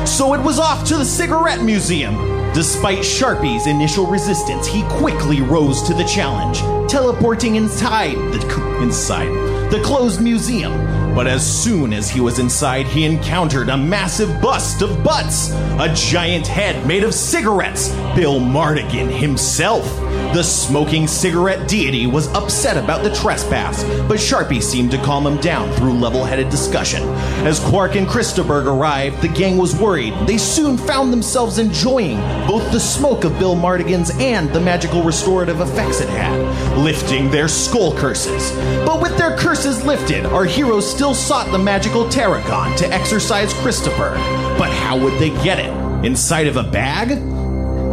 So it was off to the cigarette museum. Despite Sharpie's initial resistance, he quickly rose to the challenge, teleporting inside the inside the closed museum. But as soon as he was inside, he encountered a massive bust of butts, a giant head made of cigarettes, Bill Mardigan himself. The smoking cigarette deity was upset about the trespass, but Sharpie seemed to calm him down through level headed discussion. As Quark and Christaberg arrived, the gang was worried. They soon found themselves enjoying both the smoke of Bill Mardigan's and the magical restorative effects it had, lifting their skull curses. But with their curses lifted, our heroes still sought the magical Tarragon to exorcise Christopher. But how would they get it? Inside of a bag?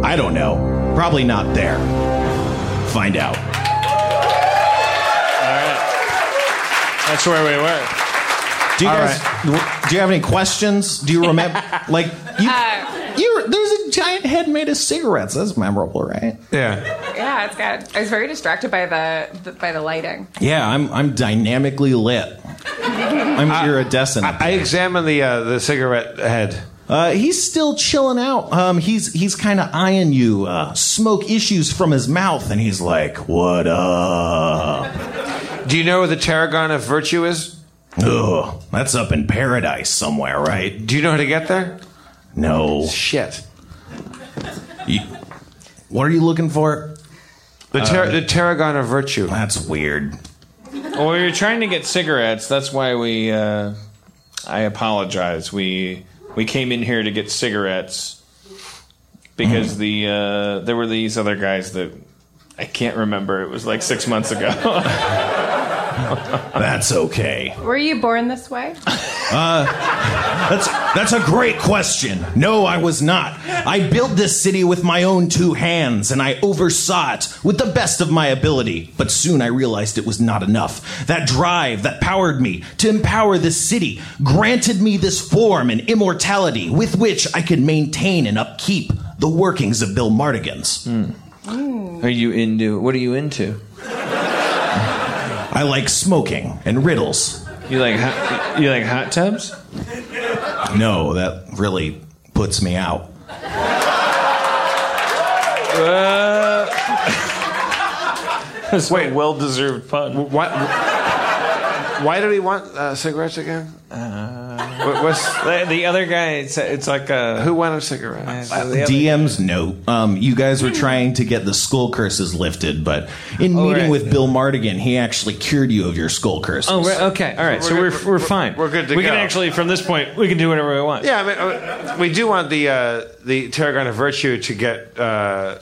I don't know. Probably not there. Find out. All right. That's where we were. Do you All guys? Do you have any questions? Do you remember? like you, Uh, you, there's a giant head made of cigarettes. That's memorable, right? Yeah. Yeah, it's good. I was very distracted by the, the by the lighting. Yeah, I'm I'm dynamically lit. I'm iridescent. I examined the uh, the cigarette head. Uh, he's still chilling out. Um, he's he's kind of eyeing you. Uh, smoke issues from his mouth, and he's like, "What up?" Do you know where the Tarragon of Virtue is? Ugh, that's up in paradise somewhere, right? Do you know how to get there? No. Shit. You- what are you looking for? The, tar- the Tarragon of Virtue. That's weird. Well, we were trying to get cigarettes. That's why we. Uh, I apologize. We we came in here to get cigarettes because the uh, there were these other guys that I can't remember. It was like six months ago. That's okay. Were you born this way? That's that's a great question. No, I was not. I built this city with my own two hands, and I oversaw it with the best of my ability. But soon I realized it was not enough. That drive that powered me to empower this city granted me this form and immortality with which I could maintain and upkeep the workings of Bill Mardigan's. Hmm. are you into? What are you into? I like smoking and riddles. You like hot, you like hot tubs? No, that really puts me out. That's a well deserved pun. What? Why do we want uh, cigarettes again? What- what's, The, the other guy, it's, it's like a who wanted cigarettes? the other- DM's note. Um, you guys were trying to get the skull curses lifted, but in meeting right. with Bill Mardigan, he actually cured you of your skull curses. Oh, right, okay, all right. So We're we're we're, we're- fine. we're good to we go. can actually, from this point, we can do whatever we want. Yeah, I mean, uh, we do want the uh, the Tarragon of Virtue to get uh,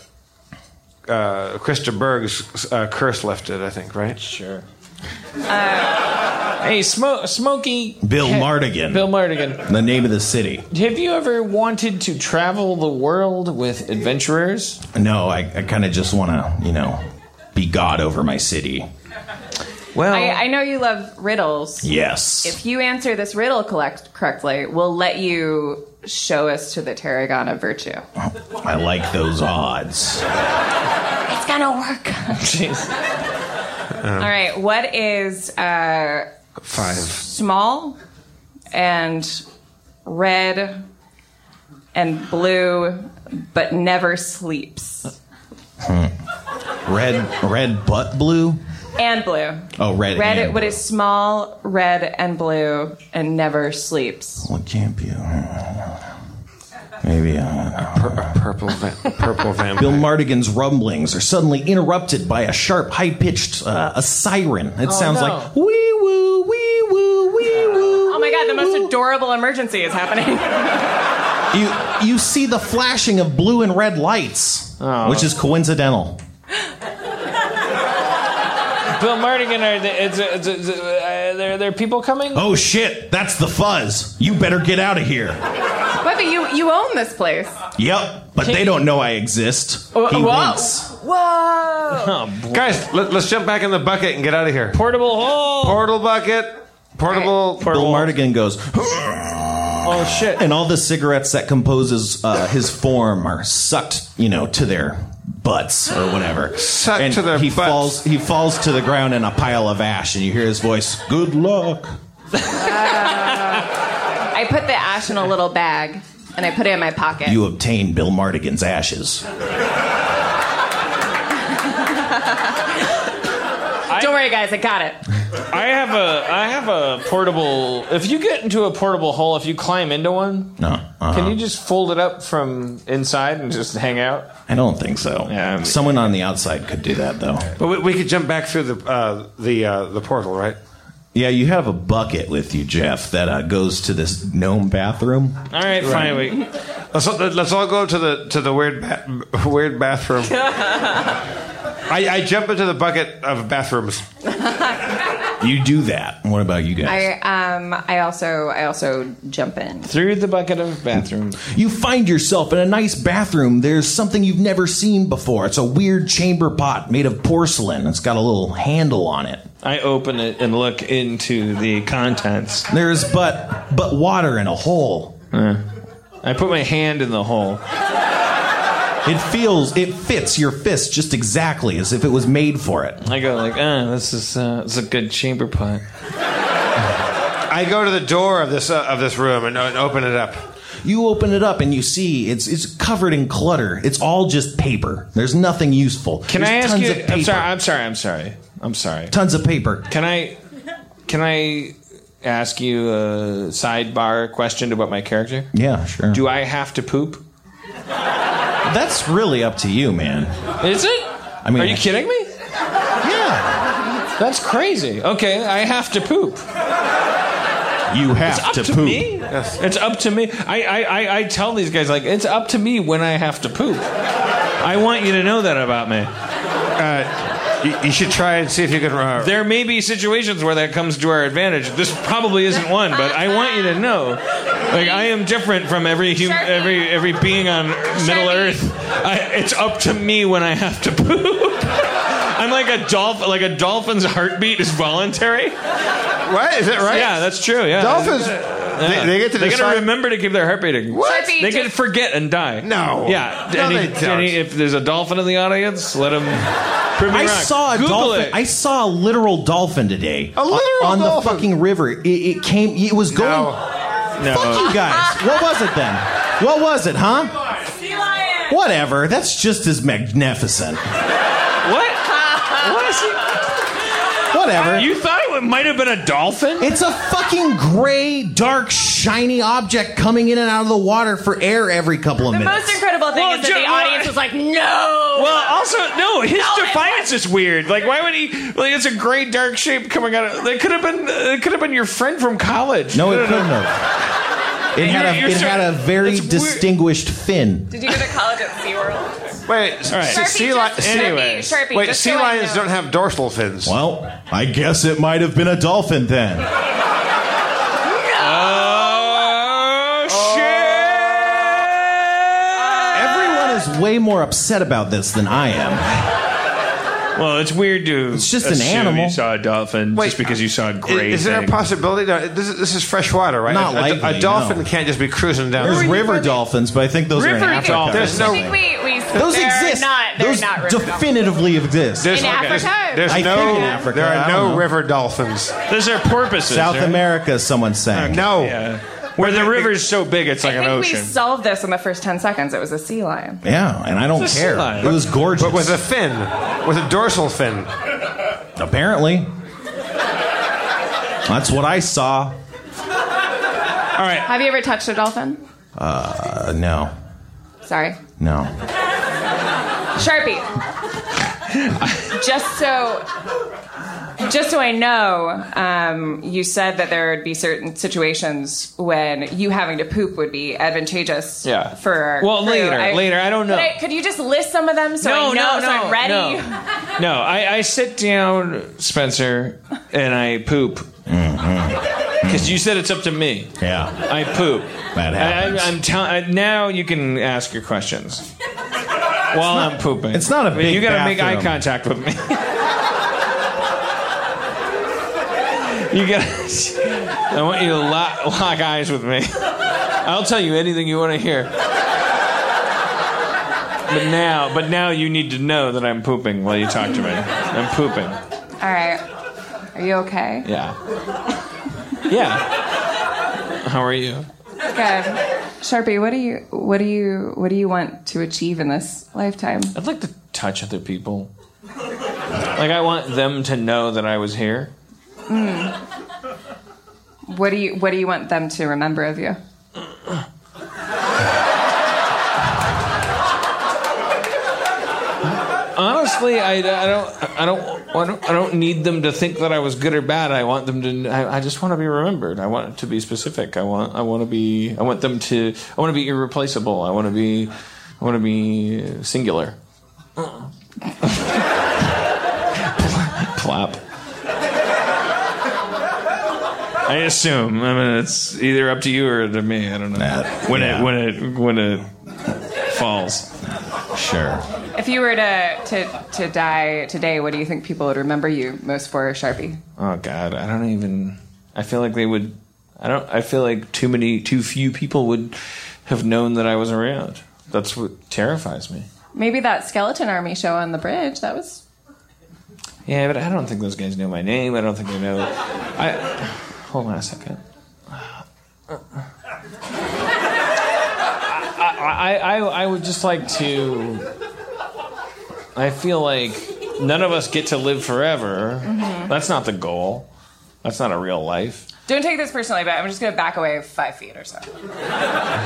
uh, Krista Berg's uh, curse lifted. I think, right? Sure. Uh, hey, Smo- Smokey. Bill Ha- Mardigan. Bill Mardigan. the name of the city. Have you ever wanted to travel the world with adventurers? No, I, I kind of just want to, you know, be God over my city. Well, I, I know you love riddles. Yes. If you answer this riddle collect- correctly, we'll let you show us to the Tarragon of Virtue. Oh, I like those odds. It's gonna work. jeez. All right. What is uh, Five. small and red and blue, but never sleeps? Red, red but blue. And blue. Oh, red. Red. is small, red, and blue, and never sleeps? What can't be? Maybe. Uh, Purple, va- purple vampire. Bill Mardigan's rumblings are suddenly interrupted by a sharp, high-pitched uh, a siren. It sounds no. like wee woo, wee woo, wee woo. Oh my god! The most adorable emergency is happening. You you see the flashing of blue and red lights, which is coincidental. Bill Mardigan, are the, it's, it's, it's, uh, there, there are people coming? Oh shit, that's the fuzz. You better get out of here. Whether you you own this place. Yep, but they don't know I exist. He Whoa! winks. Whoa! Oh. Guys, let, us jump back in the bucket and get out of here. Portable hole. Portal bucket. Portable. Bill Mardigan goes, oh, shit. and all the cigarettes that composes uh, his form are sucked, you know, to their butts or whatever. Sucked and to their he butts. falls. He falls to the ground in a pile of ash, and you hear his voice. Good luck. I put the ash in a little bag and I put it in my pocket. You obtain Bill Mardigan's ashes. Don't worry, guys. I got it. I have a I have a portable. If you get into a portable hole, if you climb into one, No. uh-huh. can you just fold it up from inside and just hang out? I don't think so. Yeah, I mean- Someone on the outside could do that, though. But we, we could jump back through the uh, the uh, the portal, right? Yeah, you have a bucket with you, Jeff, that uh, goes to this gnome bathroom. All right, fine. Wait. Let's all, let's all go to the to the weird ba- weird bathroom. I, I jump into the bucket of bathrooms. You do that. What about you guys? I um I also I also jump in. Through the bucket of bathroom. You find yourself in a nice bathroom. There's something you've never seen before. It's a weird chamber pot made of porcelain. It's got a little handle on it. I open it and look into the contents. There's but but water in a hole. I put my hand in the hole. It feels it fits your fist just exactly as if it was made for it. I go like, ah, this is uh, this is a good chamber pot. I go to the door of this uh, of this room and, and open it up. You open it up and you see it's it's covered in clutter. It's all just paper. There's nothing useful. Can There's I ask tons you? Of paper. I'm sorry. I'm sorry. I'm sorry. I'm sorry. Tons of paper. Can I? Can I ask you a sidebar question about my character? Yeah, sure. Do I have to poop? That's really up to you, man. Is it? I mean, Are you kidding me? Yeah. That's crazy. Okay, I have to poop. You have It's up to, to, poop. me. It's up to me. I, I, I, I tell these guys like it's up to me when I have to poop. I want you to know that about me. Uh, you, you should try and see if you can. Uh, There may be situations where that comes to our advantage. This probably isn't one, but I want you to know, like I am different from every hum- every every being on Middle Earth. I, it's up to me when I have to poop. I'm like a dolphin. Like a dolphin's heartbeat is voluntary. what is it right? Yeah, that's true. Yeah, Dolphins. Yeah. They, they get to They decide. gotta remember to keep their heart beating. What? Sharpie, They can forget and die. No. Yeah. No, any, they don't. any- if there's a dolphin in the audience, let them. Prove me I saw a Google dolphin. It. I saw a literal dolphin today. A literal dolphin on dolphin? the fucking river. It, it came. It was going. No. no. Fuck you guys. What was it then? What was it, huh? Sea lion. Whatever. That's just as magnificent. What? what is he? Whatever. You thought it might have been a dolphin? It's a fucking gray, dark, shiny object coming in and out of the water for air every couple of minutes. The minutes. most incredible thing Well, is that Joe- the audience was like, "No." Well, also no. His No, it defiance is weird. Like, why would he? Like, it's a gray, dark shape coming out of. It could have been. It could have been your friend from college. no, it couldn't have. It had a it had a very that's weird. distinguished fin. Did you go to college at SeaWorld? Wait, right. Sharpie, sea, just- li- Sharpie, Anyway. Sharpie, wait, just sea so I lions know. don't have dorsal fins. Well, I guess it might have been a dolphin then. Oh, oh, shit! Everyone is way more upset about this than I am. Well, it's weird to. It's just an animal. You saw a dolphin Wait, just because you saw a gray. Is, is there a possibility? No, this is, this is fresh water, right? Not a, a- likely, a dolphin no. can't just be cruising down. There's river dolphins, but I think those are in River Africa. dolphins. There's no- I think we, we Those exist. Not, those not river definitively exist. There's, In Africa? There's I no. think in Africa, There are no know. river dolphins. Those are porpoises. South right? America, someone sang. No. Yeah. Where the river's so big, it's like I an think we ocean. solved this in the first 10 seconds. It was a sea lion. Yeah, and I don't It's a sea care. lion. It was gorgeous. But with a fin, with a dorsal fin. Apparently. That's what I saw. All right. Have you ever touched a dolphin? Uh, no. Sorry. No. Sharpie. just so just so I know, um, you said that there would be certain situations when you having to poop would be advantageous Yeah. for Well, crew. later, later, I don't know. Could, I- could you just list some of them so I know so I'm ready? No, no I, I sit down, Spencer, and I poop. Because you said it's up to me. Yeah. I poop. That happens. I, am telling. Now you can ask your questions while I'm pooping. it's not a I mean, big You gotta make eye contact with me. you gotta. I want you to lock, lock eyes with me. I'll tell you anything you want to hear. But now, but now you need to know that I'm pooping while you talk to me. I'm pooping. All right. Are you okay? Yeah. Yeah. How are you? Good. Sharpie, what do you what do you what do you want to achieve in this lifetime? I'd like to touch other people. Like I want them to know that I was here. Mm. What do you What do you want them to remember of you? Honestly, I, I don't I don't I don't I don't need them to think that I was good or bad. I want them to. I, I just want to be remembered. I want to be specific. I want I want to be. I want them to. I want to be irreplaceable. I want to be. I want to be singular. Clap. I assume. I mean, it's either up to you or to me. I don't know. when yeah. it when it when it falls. Sure. If you were to, to to die today, what do you think people would remember you most for, Sharpie? Oh God, I don't even. I feel like they would. I don't. I feel like too many, too few people would have known that I was around. That's what terrifies me. Maybe that skeleton army show on the bridge. That was. Yeah, but I don't think those guys know my name. I don't think they know. I hold on a second. I, I, I, I would just like to. I feel like none of us get to live forever. Mhm. That's not the goal. That's not a real life. Don't take this personally, but I'm just going to back away five feet or so.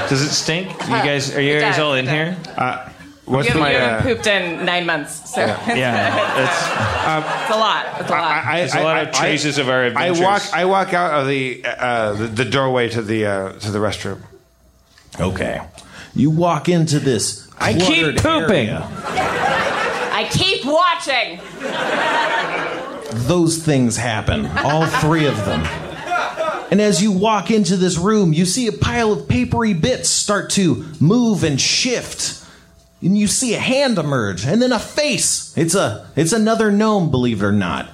Does it stink? You guys, are you guys all in here? Uh, what's you, my? you uh, haven't pooped in nine months, so Yeah, it's a lot. It's a lot. There's a lot of traces of our adventures. I walk. I walk out of the uh, the, the doorway to the uh, to the restroom. Okay. You walk into this. I keep pooping. area. I keep watching. Those things happen. All three of them. And as you walk into this room, you see a pile of papery bits start to move and shift. And you see a hand emerge, and then a face. It's a it's another gnome, believe it or not.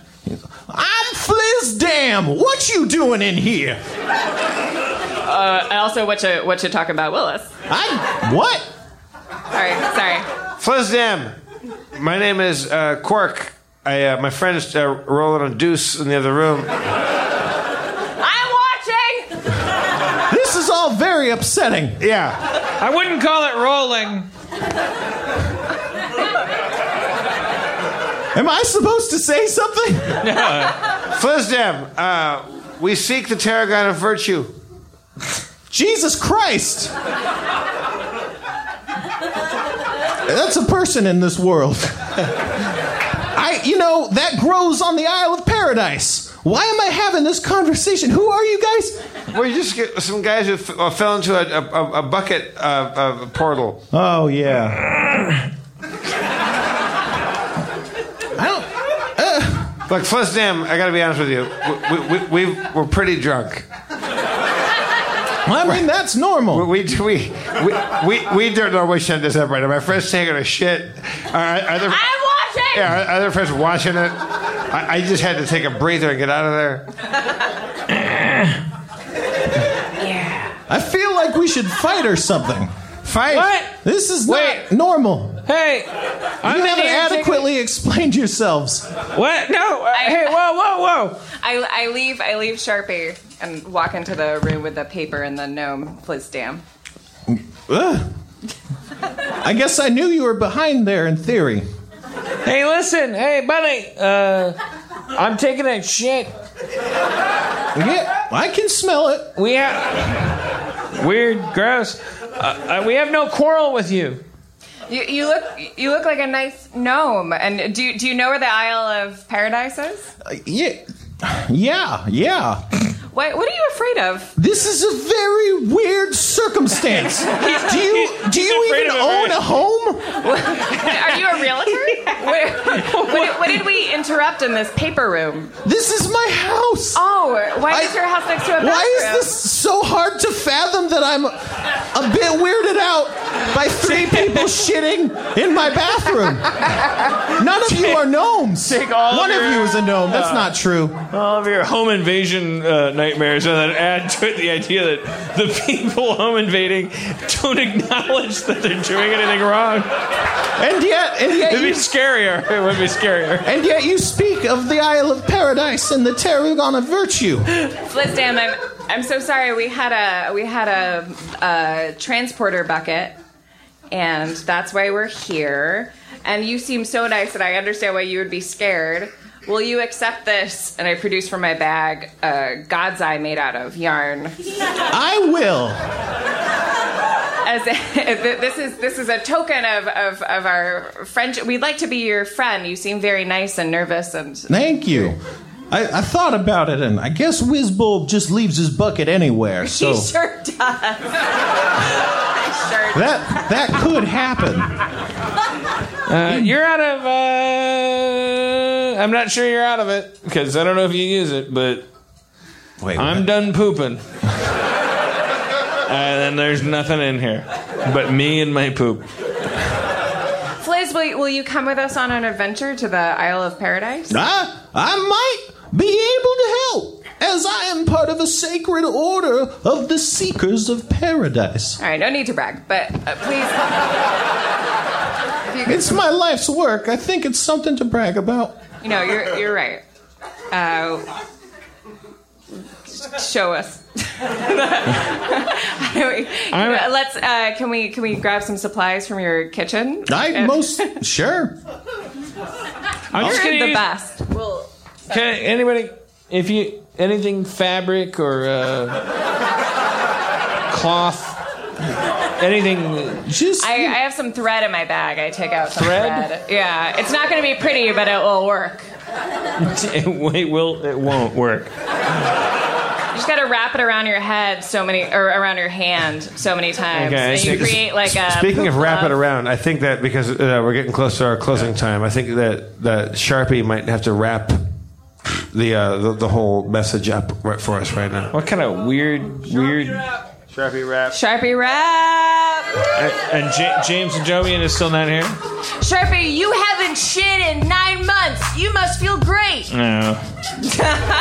I'm Flizdam. What you doing in here? Uh, and also, what you what you talking about, Willis? I what? Sorry, sorry. Flizdam. My name is uh, Quark. I, uh, my friend is uh, rolling a deuce in the other room. I'm watching. This is all very upsetting. Yeah. I wouldn't call it rolling. Am I supposed to say something? Flizdam, uh, we seek the tarragon of virtue. Jesus Christ! That's a person in this world. I, you know, that grows on the Isle of Paradise. Why am I having this conversation? Who are you guys? Well, you just get some guys who f- uh, fell into a, a, a bucket uh, uh, portal. Oh yeah. I don't. Uh, Look, Flizdam, I got to be honest with you. We, we, we, we're pretty drunk. I mean, that's normal. We, we, we, we, we, we don't know we shouldn't this up right now. My friend's taking a shit. Uh, other, I'm watching. yeah, our other friend's watching it. I, I just had to take a breather and get out of there. I feel like we should fight or something. Fight? What? This is Wait. not normal. Hey, You I'm haven't here taking- adequately explained yourselves. What? No. uh, hey, whoa, whoa, whoa. I, I leave I leave Sharpie and walk into the room with the paper and the gnome Flizdam. Ugh. I guess I knew you were behind there in theory. Hey, listen. Hey, buddy. Uh, I'm taking a shit. Yeah, I can smell it. We have weird, gross. Uh, uh, we have no quarrel with you. You, you look you look like a nice gnome. And do you- do you know where the Isle of Paradise is? Uh, yeah, yeah, yeah. What what are you afraid of? This is a very weird circumstance. do you do you even own a home? Are you a realtor? what, what, did- what did we interrupt in this paper room? This is my house. Oh, why I- is your house next to a bathroom? Why is this so hard to fathom that I'm a bit weirded out by three people shitting in my bathroom? None of you are gnomes. Take all One of of your- you is a gnome. That's not true. All of your home invasion uh, nightmares, and then add to it the idea that the people home invading don't acknowledge that they're doing anything wrong. And yet, and yet It'd be you scarier. It would be scarier. And yet you speak of the Isle of Paradise and the Tarragon of Virtue. Flizdam, I'm I'm so sorry. We had a we had a, a transporter bucket, and that's why we're here. And you seem so nice, and I understand why you would be scared. Will you accept this? And I produce from my bag a God's Eye made out of yarn. I will. As this is this is a token of, of, of our friendship. We'd like to be your friend. You seem very nice and nervous, and Thank you. I, I thought about it, and I guess Whizbulb just leaves his bucket anywhere. So he sure does. sure that that could happen. Uh, you're out of. Uh, I'm not sure you're out of it because I don't know if you use it, but Wait, I'm done pooping. and then there's nothing in here but me and my poop. Fliz, will, will you come with us on an adventure to the Isle of Paradise? I, I might be able to help, as I am part of a sacred order of the Seekers of Paradise. All right, no need to brag, but uh, please. If you could- It's my life's work. I think it's something to brag about. You know, you're you're right. Uh, show us. How do we- let's. Uh, can we can we grab some supplies from your kitchen? I And- most sure. I'm just You're gonna the use- best. We'll, Can anybody, if you anything fabric or uh, cloth, anything, Just I, I have some thread in my bag. I take out some Thread? thread. Yeah, it's not going to be pretty, but it will work. it, it will, it won't work. You just got to wrap it around your head so many, or around your hand so many times, Okay, and you create like a. Speaking of wrap it around, I think that because uh, we're getting close to our closing time, I think that that Sharpie might have to wrap the uh, the, the whole message up right for us right now. What kind of weird, weird? Sharpie rap. Sharpie rap. And J- James and Jovian is still not here. Sharpie, you haven't shit in nine months. You must feel great. No.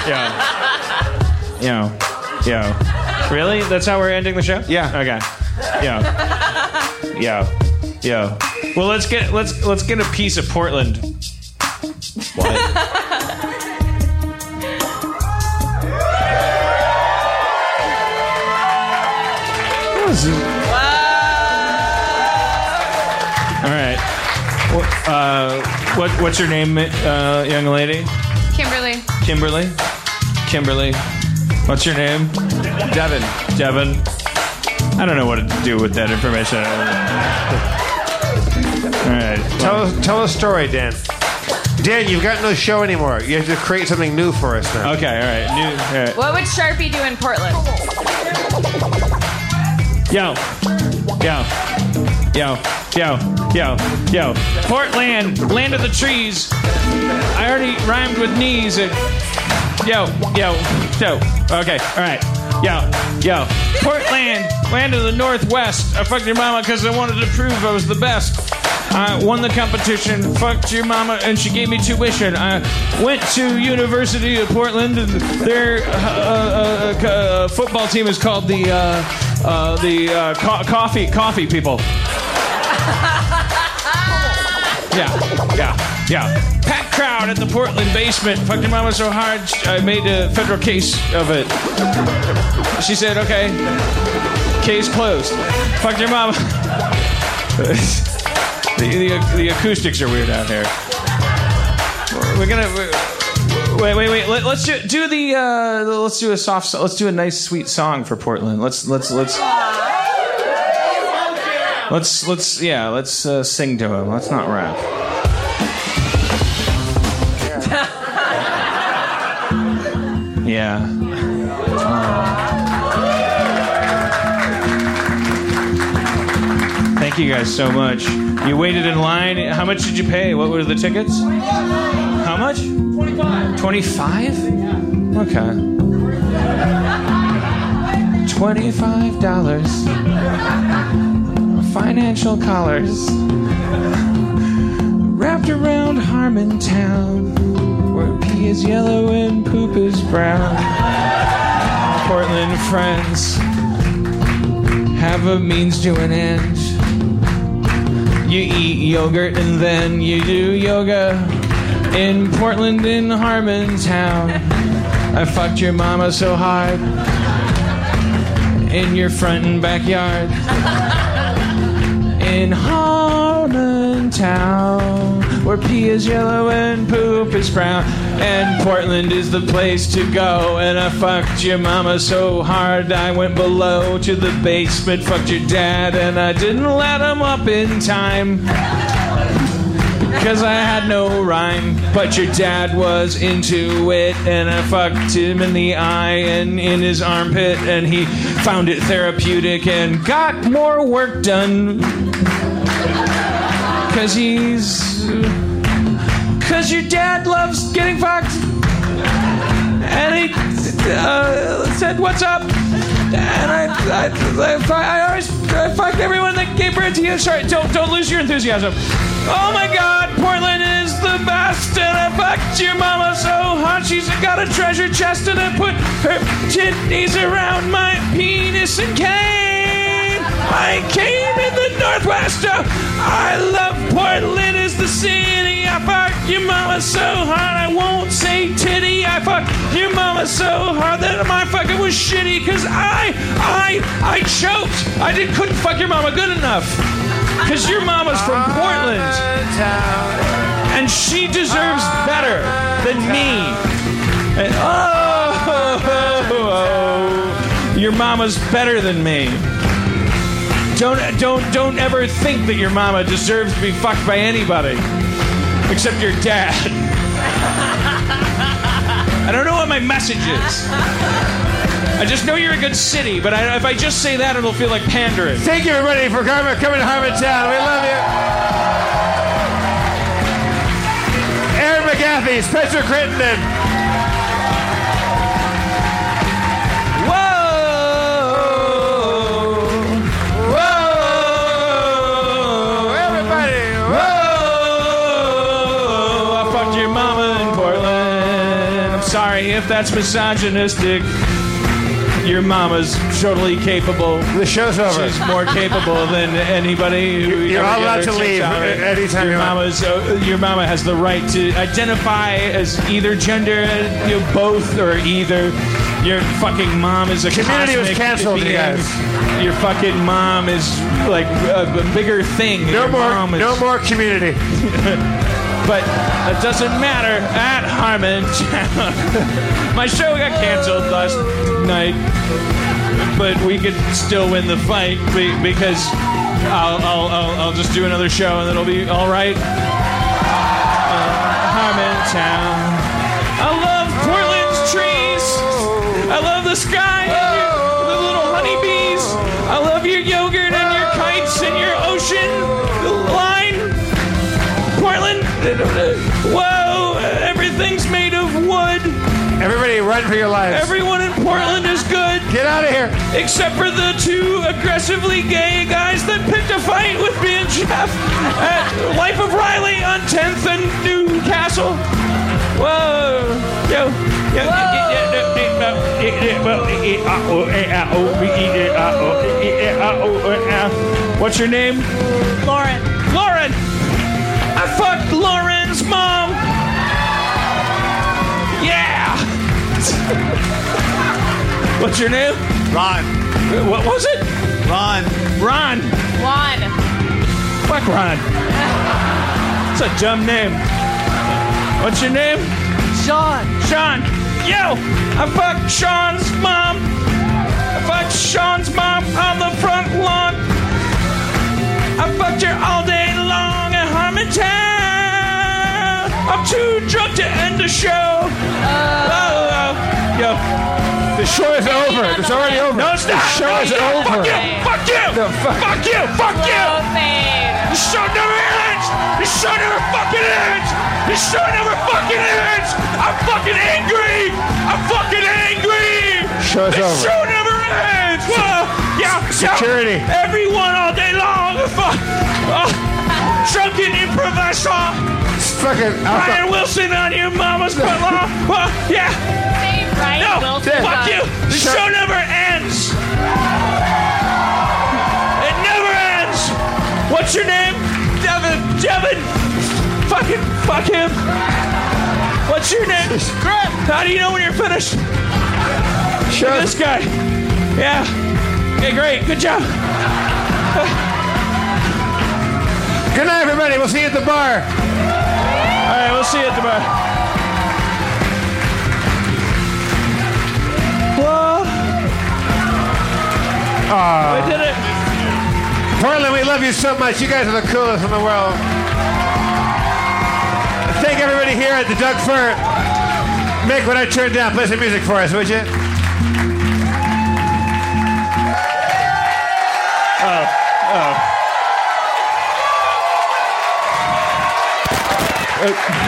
yeah. Yeah. Yeah. Really? That's how we're ending the show? Yeah. Okay. Yeah. Yeah. Yeah. Well, let's get let's let's get a piece of Portland. All right. What, uh, what what's your name, uh, young lady? Kimberly. Kimberly. Kimberly. What's your name? Devin. Devin. I don't know what to do with that information. All right. Tell us tell a story, Dan. Dan, you've got no show anymore. You have to create something new for us now. Okay. All right. New. All right. What would Sharpie do in Portland? Yo. Yo. Yo. Yo. Yo. Yo. Portland, land of the trees. I already rhymed with knees. Yo. Yo. Yo. Okay. All right. Yo. Yo. Portland, land of the Northwest. I fucked your mama because I wanted to prove I was the best. I won the competition, fucked your mama, and she gave me tuition. I went to University of Portland, and their uh, uh, uh, uh, football team is called the uh, the uh, co- coffee coffee people. Yeah, yeah, yeah. Packed crowd at the Portland basement. Fucked your mama so hard, I made a federal case of it. She said, "Okay, case closed." Fucked your mama. The, the, the acoustics are weird out here. We're gonna wait, wait, wait. Let, us do, do the uh, let's do a soft. Let's do a nice, sweet song for Portland. Let's let's let's let's let's yeah. Let's uh, sing to him. Let's not rap. Yeah. Thank you guys so much. You waited in line. How much did you pay? What were the tickets? How much? 25. 25? Okay. $25. Financial collars. Wrapped around Harmontown. Where pee is yellow and poop is brown. Portland friends have a means to an end. You eat yogurt and then you do yoga in Portland in Harmontown. I fucked your mama so hard in your front and backyard in Harmontown. where pee is yellow and poop is brown. And Portland is the place to go. And I fucked your mama so hard I went below to the basement, fucked your dad, and I didn't let him up in time. Cause I had no rhyme, but your dad was into it, and I fucked him in the eye and in his armpit, and he found it therapeutic and got more work done. Cause he's. Cause your dad loves getting fucked. And he uh, said, What's up? And I, I, I, I always I everyone that gave birth to you. Sorry, don't, don't lose your enthusiasm. Oh my god, Portland is the best. And I fucked your mama so hard. She's got a treasure chest and I put her titties around my penis and came. I came in the Northwest. Oh, I love Portland is the city. I fucked your mama so hard. I won't say titty. I fucked your mama so hard that my fucking was shitty because I, I, I choked. I did, couldn't fuck your mama good enough. Because your mama's from Portland. And she deserves better than me. And, oh, oh, your mama's better than me. Don't don't don't ever think that your mama deserves to be fucked by anybody except your dad. I don't know what my message is. I just know you're a good city, but I, if I just say that, it'll feel like pandering. Thank you, everybody, for coming, coming to Harmontown. We love you. Erin McGathy, Spencer Crittenden. Whoa! Whoa! Everybody! Whoa! I fucked your mama in Portland. I'm sorry if that's misogynistic. Your mama's totally capable. The show's over. She's more capable than anybody. Who You're all allowed to leave anytime Your mama's. Uh, your mama has the right to identify as either gender, you know, both or either. Your fucking mom is a Community was canceled, you being. guys. Your fucking mom is like a, a bigger thing. No Your more, mom is- no more community. but that doesn't matter at Harmon. My show got canceled last night, but we could still win the fight because I'll, I'll, I'll, I'll just do another show and it'll be all right. Uh, Harmontown. I love Portland's trees. I love the sky and your, the little honeybees. I love your yogurt and your kites and your ocean. Whoa, everything's made of wood. Everybody, run for your lives. Everyone in Portland is good. Get out of here. Except for the two aggressively gay guys that picked a fight with me and Jeff at Life of Riley on 10th and Newcastle. Whoa. Yo. Yo. What's your name? Lauren! What's your name? Ron. Uh, what was it? Ron. Ron. Juan. Fuck Ron. It's a dumb name. What's your name? Sean. Sean. Yo! I fucked Sean's mom. I fucked Sean's mom on the front lawn. I fucked her all day long at Harmontown. I'm too drunk to end the show. Oh, oh. Yo. The show is over. It's already over. No, it's not. The show is over. Fuck you. Fuck you. The fuck- Fuck you. Fuck you. The show never ends! The show never fucking ends! The show never fucking ends! I'm fucking angry! I'm fucking angry! Show's the over. show never ends! Whoa. Yeah, Security. Yeah. Everyone all day long! Fuck! Oh. Drunken improviser! It's fucking Brian Wilson on your mama's front lawn! Whoa. Yeah! No! Wilson. Fuck you! The Shut- show never ends! It never ends! What's your name? Devin! Devin! Fucking fuck him! What's your name? Grant! How do you know when you're finished? Look at this guy. Yeah. Okay, great. Good job. Good night, everybody. We'll see you at the bar. right, we'll see you tomorrow. Whoa. We did it. Portland, we love you so much. You guys are the coolest in the world. Thank everybody here at the Doug Fir. Mick, when I turn down, play some music for us, would you? Oh, oh. Thank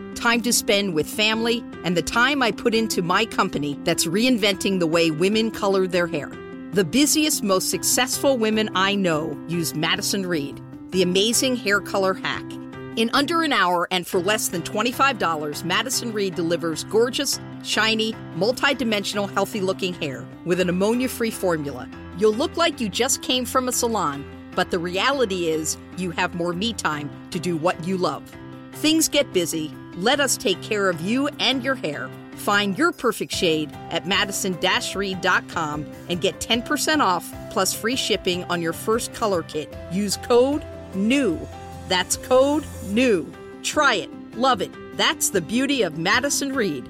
time to spend with family, and the time I put into my company that's reinventing the way women color their hair. The busiest, most successful women I know use Madison Reed, the amazing hair color hack. In under an hour and for less than $25, Madison Reed delivers gorgeous, shiny, multi-dimensional, healthy-looking hair with an ammonia-free formula. You'll look like you just came from a salon, but the reality is you have more me time to do what you love. Things get busy. Let us take care of you and your hair. Find your perfect shade at madison-reed.com and get 10% off plus free shipping on your first color kit. Use code NEW. That's code NEW. Try it. Love it. That's the beauty of Madison Reed.